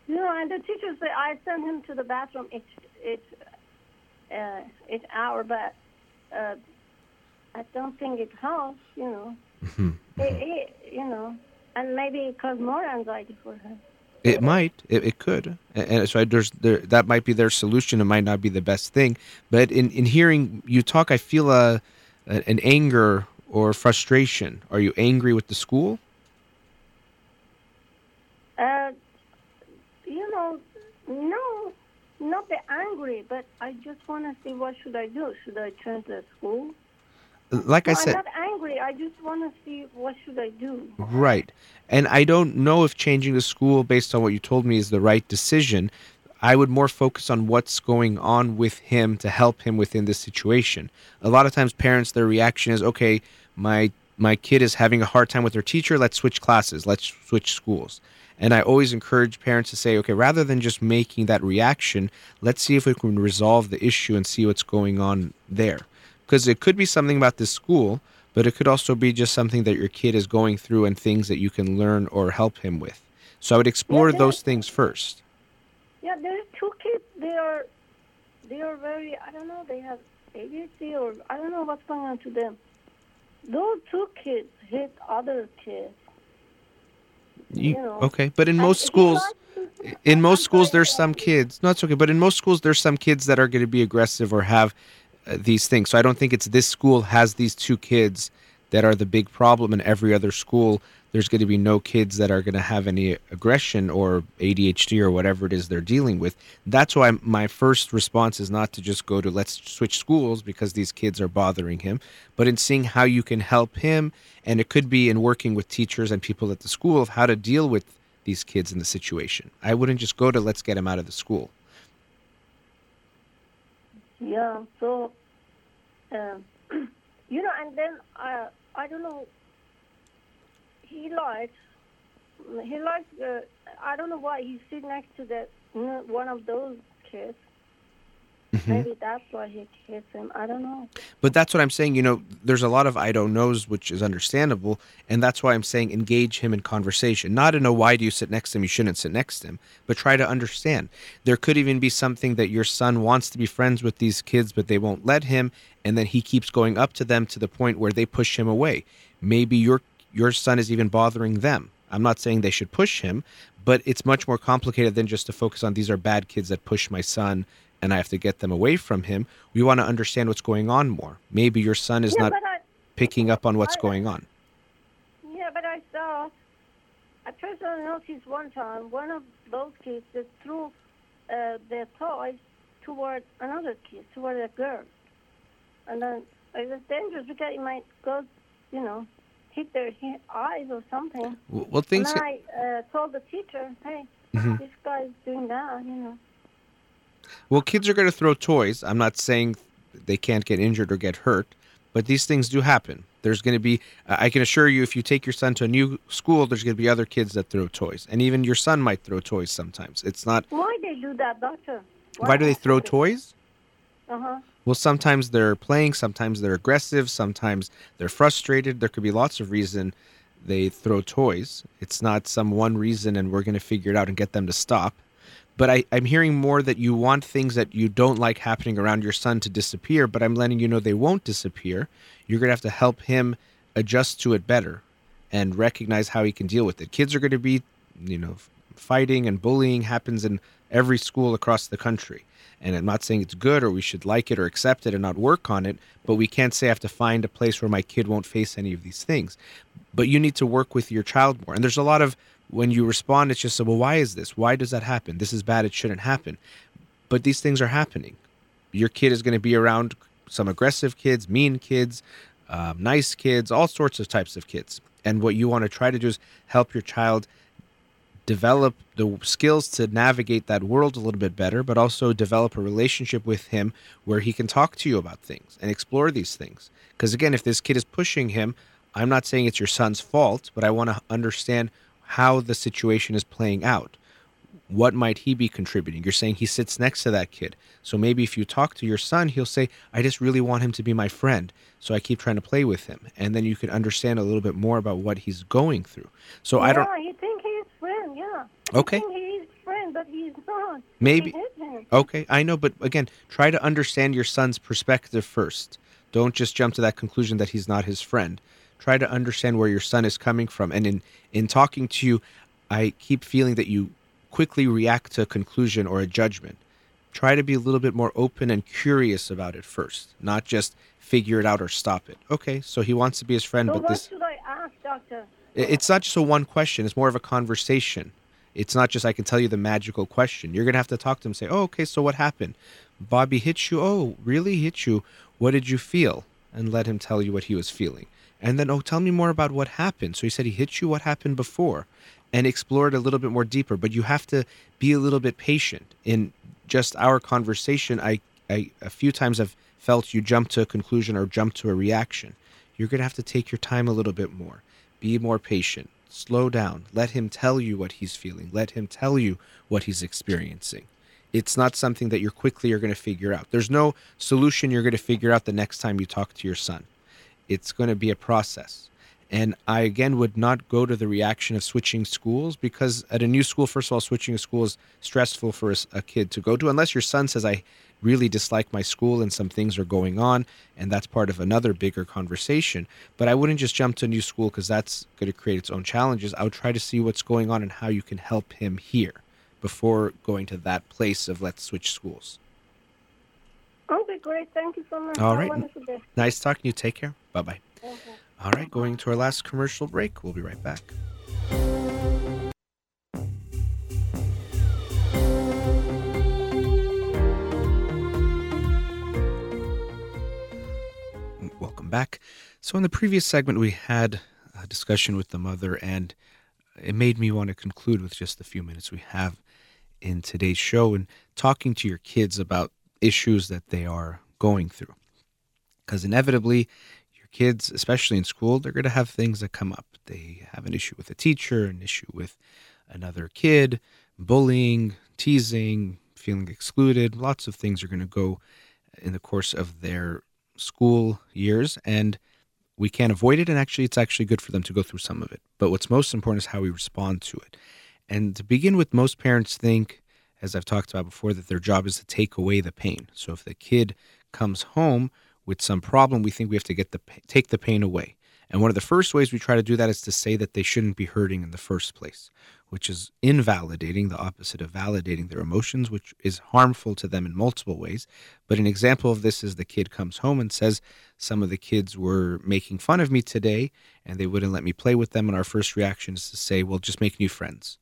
No, and the teacher say I send him to the bathroom each each uh, each hour, but uh, I don't think it helps. You know, Mhm. it, it, you know, and maybe it cause more anxiety for her. It might. It, it could. And so there's there that might be their solution. It might not be the best thing. But in, in hearing you talk, I feel a a- an anger or frustration? Are you angry with the school? Uh, you know, no, not the angry, but I just want to see what should I do. Should I change the school? Like I said, I'm not angry. I just want to see what should I do. Right. And I don't know if changing the school based on what you told me is the right decision. I would more focus on what's going on with him to help him within this situation. A lot of times parents their reaction is, "Okay, my my kid is having a hard time with their teacher, let's switch classes, let's switch schools." And I always encourage parents to say, "Okay, rather than just making that reaction, let's see if we can resolve the issue and see what's going on there." Because it could be something about this school, but it could also be just something that your kid is going through and things that you can learn or help him with. So I would explore Yeah, those things first. Yeah, there are two kids. They are, they are very. I don't know. They have ADHD or I don't know what's going on to them. Those two kids hit other kids. You, You know. okay, but in most he schools, in most schools, there's some kids. No, it's okay. But in most schools, there's some kids that are going to be aggressive or have Uh, these things. So I don't think it's this school has these two kids that are the big problem. In every other school, there's going to be no kids that are going to have any aggression or ADHD or whatever it is they're dealing with. That's why my first response is not to just go to let's switch schools because these kids are bothering him, but in seeing how you can help him. And it could be in working with teachers and people at the school of how to deal with these kids in the situation. I wouldn't just go to let's get him out of the school. Yeah. So, um, *clears throat* you know, and then uh, I don't know. He likes. He likes. Uh, I don't know why he sit next to that one of those kids. Mm-hmm. Maybe that's why he hits him. I don't know. But that's what I'm saying. You know, there's a lot of I don't knows, which is understandable. And that's why I'm saying engage him in conversation. Not in a why do you sit next to him? You shouldn't sit next to him, but try to understand. There could even be something that your son wants to be friends with these kids, but they won't let him. And then he keeps going up to them to the point where they push him away. Maybe your your son is even bothering them. I'm not saying they should push him, but it's much more complicated than just to focus on these are bad kids that push my son and I have to get them away from him. We want to understand what's going on more. Maybe your son is yeah, not I, picking up on what's I- going on. yeah, but I saw. I personally noticed one time one of those kids just threw uh, their toys toward another kid, toward a girl, and then it was dangerous because it might go, you know, hit their eyes or something. Well, things. and I uh, told the teacher, "Hey, Mhm. this guy's doing that," you know. Well, kids are going to throw toys. I'm not saying they can't get injured or get hurt, but these things do happen. There's going to be, I can assure you, if you take your son to a new school, there's going to be other kids that throw toys. And even your son might throw toys sometimes. It's not, Why they do that, doctor? why do they throw toys? Uh huh. Well, sometimes they're playing, sometimes they're aggressive, sometimes they're frustrated. There could be lots of reason they throw toys. It's not some one reason, and we're going to figure it out and get them to stop. But I, I'm hearing more that you want things that you don't like happening around your son to disappear, but I'm letting you know they won't disappear. You're going to have to help him adjust to it better and recognize how he can deal with it. Kids are going to be, you know, fighting and bullying happens in every school across the country. And I'm not saying it's good or we should like it or accept it and not work on it, but we can't say I have to find a place where my kid won't face any of these things. But you need to work with your child more. And there's a lot of when you respond, it's just, so well, why is this? Why does that happen? This is bad. It shouldn't happen. But these things are happening. Your kid is going to be around some aggressive kids, mean kids, um, nice kids, all sorts of types of kids. And what you want to try to do is help your child develop the skills to navigate that world a little bit better, but also develop a relationship with him where he can talk to you about things and explore these things. Because again, if this kid is pushing him, I'm not saying it's your son's fault, but I want to understand how the situation is playing out. What might he be contributing? You're saying he sits next to that kid. So maybe if you talk to your son, he'll say, I just really want him to be my friend. So I keep trying to play with him. And then you can understand a little bit more about what he's going through. So I don't. Yeah, he think he's friend. Yeah. Okay. He's friend, but he's not. Maybe- He. Okay, I know, but again, try to understand your son's perspective first. Don't just jump to that conclusion that he's not his friend. Try to understand where your son is coming from. And in in talking to you, I keep feeling that you quickly react to a conclusion or a judgment. try to be a little bit more open and curious about it first, not just figure it out or stop it. Okay, so he wants to be his friend, So but what this should I ask, doctor? it's not just a one question, it's more of a conversation. It's not just I can tell you the magical question. You're going to have to talk to him and say, "Oh, okay, so what happened? Bobby hit you. Oh, really hit you? What did you feel?" And let him tell you what he was feeling. And then, "Oh, tell me more about what happened." So he said he hit you. What happened before? And explore it a little bit more deeper, but you have to be a little bit patient. In just our conversation, I, I a few times I've felt you jump to a conclusion or jump to a reaction. You're going to have to take your time a little bit more. Be more patient. Slow down. Let him tell you what he's feeling. Let him tell you what he's experiencing. It's not something that you're quickly are going to figure out. There's no solution you're going to figure out the next time you talk to your son. It's going to be a process. And I again would not go to the reaction of switching schools because at a new school, first of all, switching a school is stressful for a, kid to go to, unless your son says, I really dislike my school and some things are going on. And that's part of another bigger conversation. But I wouldn't just jump to a new school because that's going to create its own challenges. I would try to see what's going on and how you can help him here before going to that place of let's switch schools. Okay, great. Thank you so much. All right. Nice talking to you. Take care. Bye bye. All right, going to our last commercial break. We'll be right back. Welcome back. So, in the previous segment, we had a discussion with the mother, and it made me want to conclude with just the few minutes we have in today's show and talking to your kids about issues that they are going through. Because inevitably, kids, especially in school, they're going to have things that come up. They have an issue with a teacher, an issue with another kid, bullying, teasing, feeling excluded. Lots of things are going to go in the course of their school years, and we can't avoid it. And actually, it's actually good for them to go through some of it. But what's most important is how we respond to it. And to begin with, most parents think, as I've talked about before, that their job is to take away the pain. So if the kid comes home with some problem, we think we have to get the take the pain away. And one of the first ways we try to do that is to say that they shouldn't be hurting in the first place, which is invalidating, the opposite of validating their emotions, which is harmful to them in multiple ways. But an example of this is the kid comes home and says, Some of the kids were making fun of me today and they wouldn't let me play with them. And our first reaction is to say, Well, just make new friends.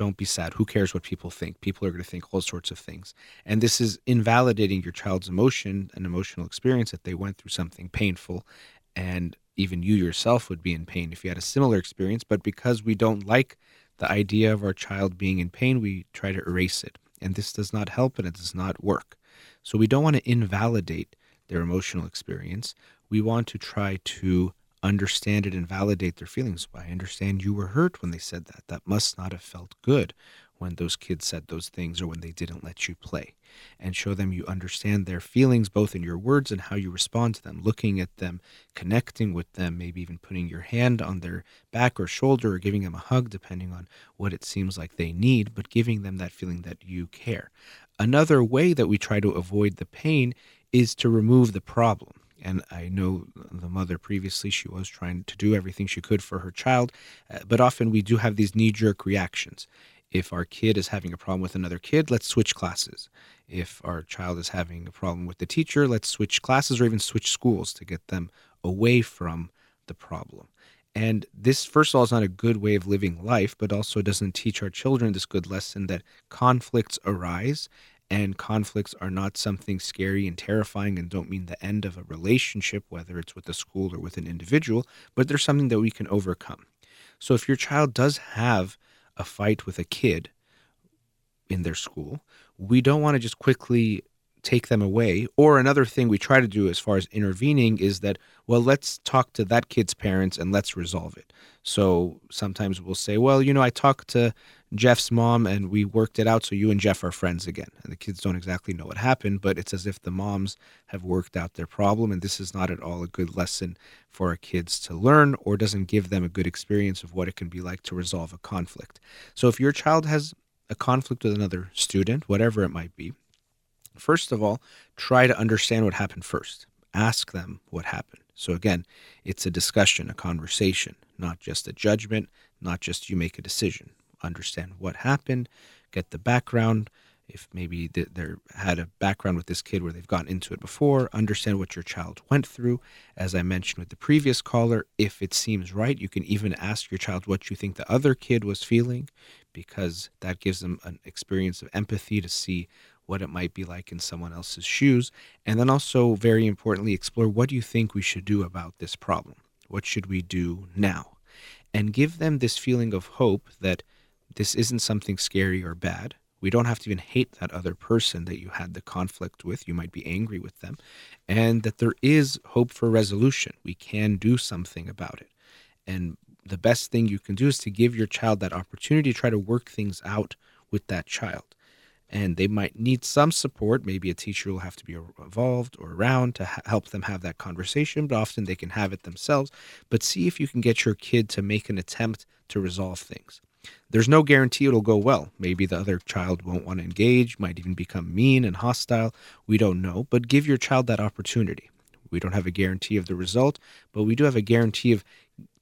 Don't be sad. Who cares what people think? People are going to think all sorts of things. And this is invalidating your child's emotion and emotional experience that they went through something painful. And even you yourself would be in pain if you had a similar experience. But because we don't like the idea of our child being in pain, we try to erase it. And this does not help and it does not work. So we don't want to invalidate their emotional experience. We want to try to understand it and validate their feelings. I understand you were hurt when they said that. That must not have felt good when those kids said those things or when they didn't let you play. And show them you understand their feelings both in your words and how you respond to them, looking at them, connecting with them, maybe even putting your hand on their back or shoulder or giving them a hug, depending on what it seems like they need, but giving them that feeling that you care. Another way that we try to avoid the pain is to remove the problem. And I know the mother previously, she was trying to do everything she could for her child, uh, but often we do have these knee jerk reactions. If our kid is having a problem with another kid, let's switch classes. If our child is having a problem with the teacher, let's switch classes or even switch schools to get them away from the problem. And this, first of all, is not a good way of living life, but also doesn't teach our children this good lesson that conflicts arise and conflicts are not something scary and terrifying and don't mean the end of a relationship, whether it's with a school or with an individual, but they're something that we can overcome. So if your child does have a fight with a kid in their school, we don't want to just quickly take them away. Or another thing we try to do as far as intervening is that, well, let's talk to that kid's parents and let's resolve it. So sometimes we'll say, well, you know, I talked to Jeff's mom and we worked it out, so you and Jeff are friends again. And the kids don't exactly know what happened, but it's as if the moms have worked out their problem. And this is not at all a good lesson for our kids to learn or doesn't give them a good experience of what it can be like to resolve a conflict. So if your child has a conflict with another student, whatever it might be, first of all, try to understand what happened first. Ask them what happened. So, again, it's a discussion, a conversation, not just a judgment, not just you make a decision. Understand what happened, get the background. if maybe they're had a background with this kid where they've gotten into it before, understand what your child went through. As I mentioned with the previous caller, if it seems right, you can even ask your child what you think the other kid was feeling, because that gives them an experience of empathy to see what it might be like in someone else's shoes. And then also, very importantly, explore what do you think we should do about this problem? What should we do now? And give them this feeling of hope that this isn't something scary or bad we don't have to even hate that other person that you had the conflict with. You might be angry with them. And that there is hope for resolution. We can do something about it. And the best thing you can do is to give your child that opportunity to try to work things out with that child. And they might need some support. Maybe a teacher will have to be involved or around to ha- help them have that conversation, but often they can have it themselves. But see if you can get your kid to make an attempt to resolve things. There's no guarantee it'll go well. Maybe the other child won't want to engage, might even become mean and hostile. We don't know, but give your child that opportunity. We don't have a guarantee of the result, but we do have a guarantee of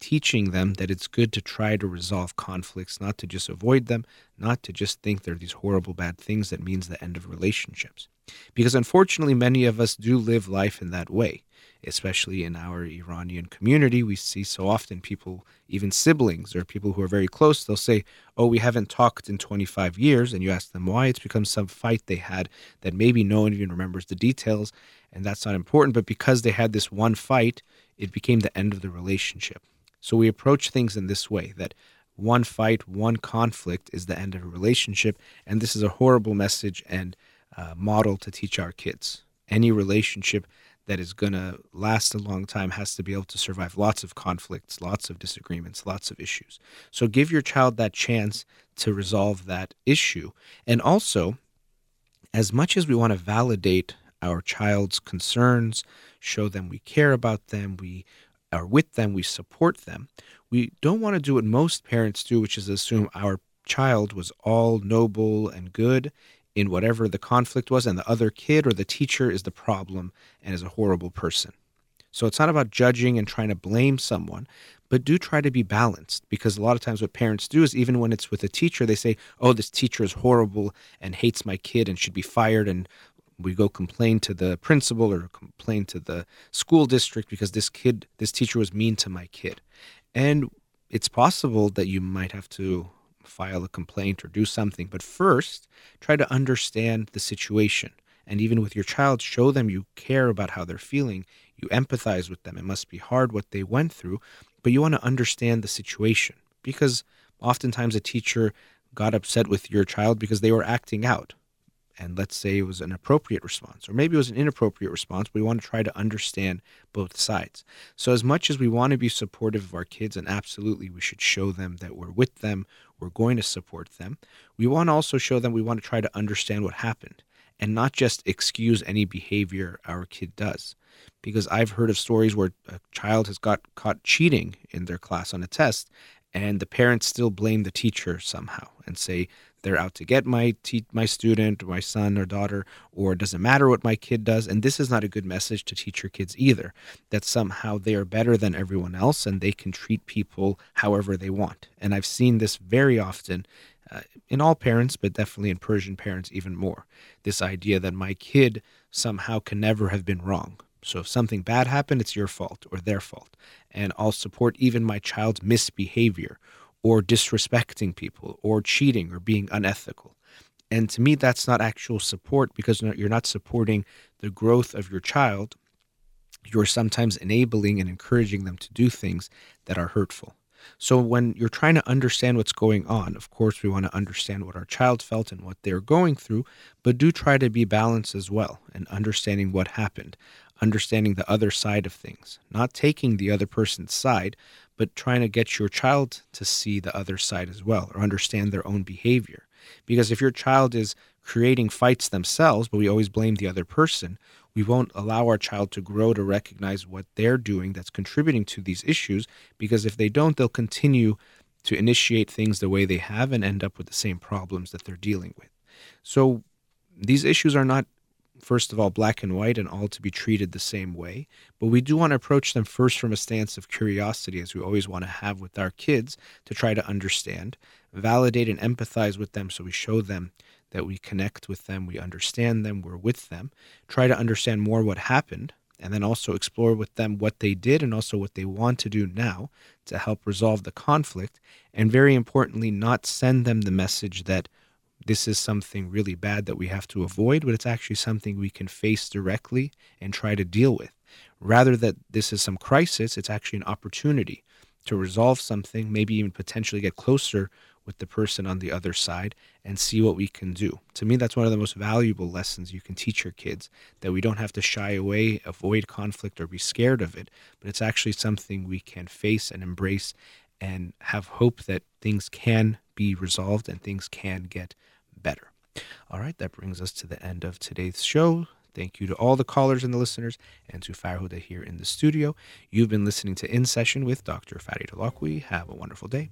teaching them that it's good to try to resolve conflicts, not to just avoid them, not to just think they're these horrible bad things that means the end of relationships. Because unfortunately, many of us do live life in that way especially in our Iranian community, we see so often people, even siblings or people who are very close, they'll say, Oh, we haven't talked in 25 years. And you ask them why. It's become some fight they had that maybe no one even remembers the details. And that's not important. But because they had this one fight, it became the end of the relationship. So we approach things in this way that one fight, one conflict is the end of a relationship. And this is a horrible message and uh, model to teach our kids. Any relationship that is going to last a long time has to be able to survive lots of conflicts, lots of disagreements, lots of issues. So give your child that chance to resolve that issue. And also, as much as we want to validate our child's concerns, show them we care about them, we are with them, we support them, we don't want to do what most parents do, which is assume our child was all noble and good in whatever the conflict was, and the other kid or the teacher is the problem and is a horrible person. So it's not about judging and trying to blame someone, but do try to be balanced because a lot of times what parents do is even when it's with a teacher, they say, oh, this teacher is horrible and hates my kid and should be fired. And we go complain to the principal or complain to the school district because this kid, this teacher was mean to my kid. And it's possible that you might have to file a complaint or do something. But first, try to understand the situation. And even with your child, show them you care about how they're feeling. You empathize with them. It must be hard what they went through, but you want to understand the situation because oftentimes a teacher got upset with your child because they were acting out and let's say it was an appropriate response, or maybe it was an inappropriate response, we want to try to understand both sides. So, as much as we want to be supportive of our kids, and absolutely we should show them that we're with them, we're going to support them, we want to also show them we want to try to understand what happened and not just excuse any behavior our kid does. Because I've heard of stories where a child has got caught cheating in their class on a test, and the parents still blame the teacher somehow and say, they're out to get my te- my student my son or daughter or it doesn't matter what my kid does and this is not a good message to teach your kids either that somehow they are better than everyone else and they can treat people however they want. And i've seen this very often uh, in all parents but definitely in persian parents even more. This idea that my kid somehow can never have been wrong. So if something bad happened it's your fault or their fault. And i'll support even my child's misbehavior or disrespecting people or cheating or being unethical. And to me, that's not actual support because you're not supporting the growth of your child. You're sometimes enabling and encouraging them to do things that are hurtful. So, when you're trying to understand what's going on, of course, we want to understand what our child felt and what they're going through, but do try to be balanced as well and understanding what happened, understanding the other side of things, not taking the other person's side, but trying to get your child to see the other side as well or understand their own behavior. Because if your child is creating fights themselves, but we always blame the other person, we won't allow our child to grow to recognize what they're doing that's contributing to these issues. Because if they don't, they'll continue to initiate things the way they have and end up with the same problems that they're dealing with. So these issues are not first of all, black and white and all to be treated the same way. But we do want to approach them first from a stance of curiosity, as we always want to have with our kids, to try to understand, validate, and empathize with them so we show them that we connect with them, we understand them, we're with them, try to understand more what happened, and then also explore with them what they did and also what they want to do now to help resolve the conflict. And very importantly, not send them the message that this is something really bad that we have to avoid, but it's actually something we can face directly and try to deal with. Rather that this is some crisis, it's actually an opportunity to resolve something, maybe even potentially get closer with the person on the other side and see what we can do. To me, that's one of the most valuable lessons you can teach your kids that we don't have to shy away, avoid conflict, or be scared of it, but it's actually something we can face and embrace and have hope that things can be resolved and things can get better. All right, that brings us to the end of today's show. Thank you to all the callers and the listeners and to Farhuda here in the studio. You've been listening to In Session with Dr. Farid Holakouee. Have a wonderful day.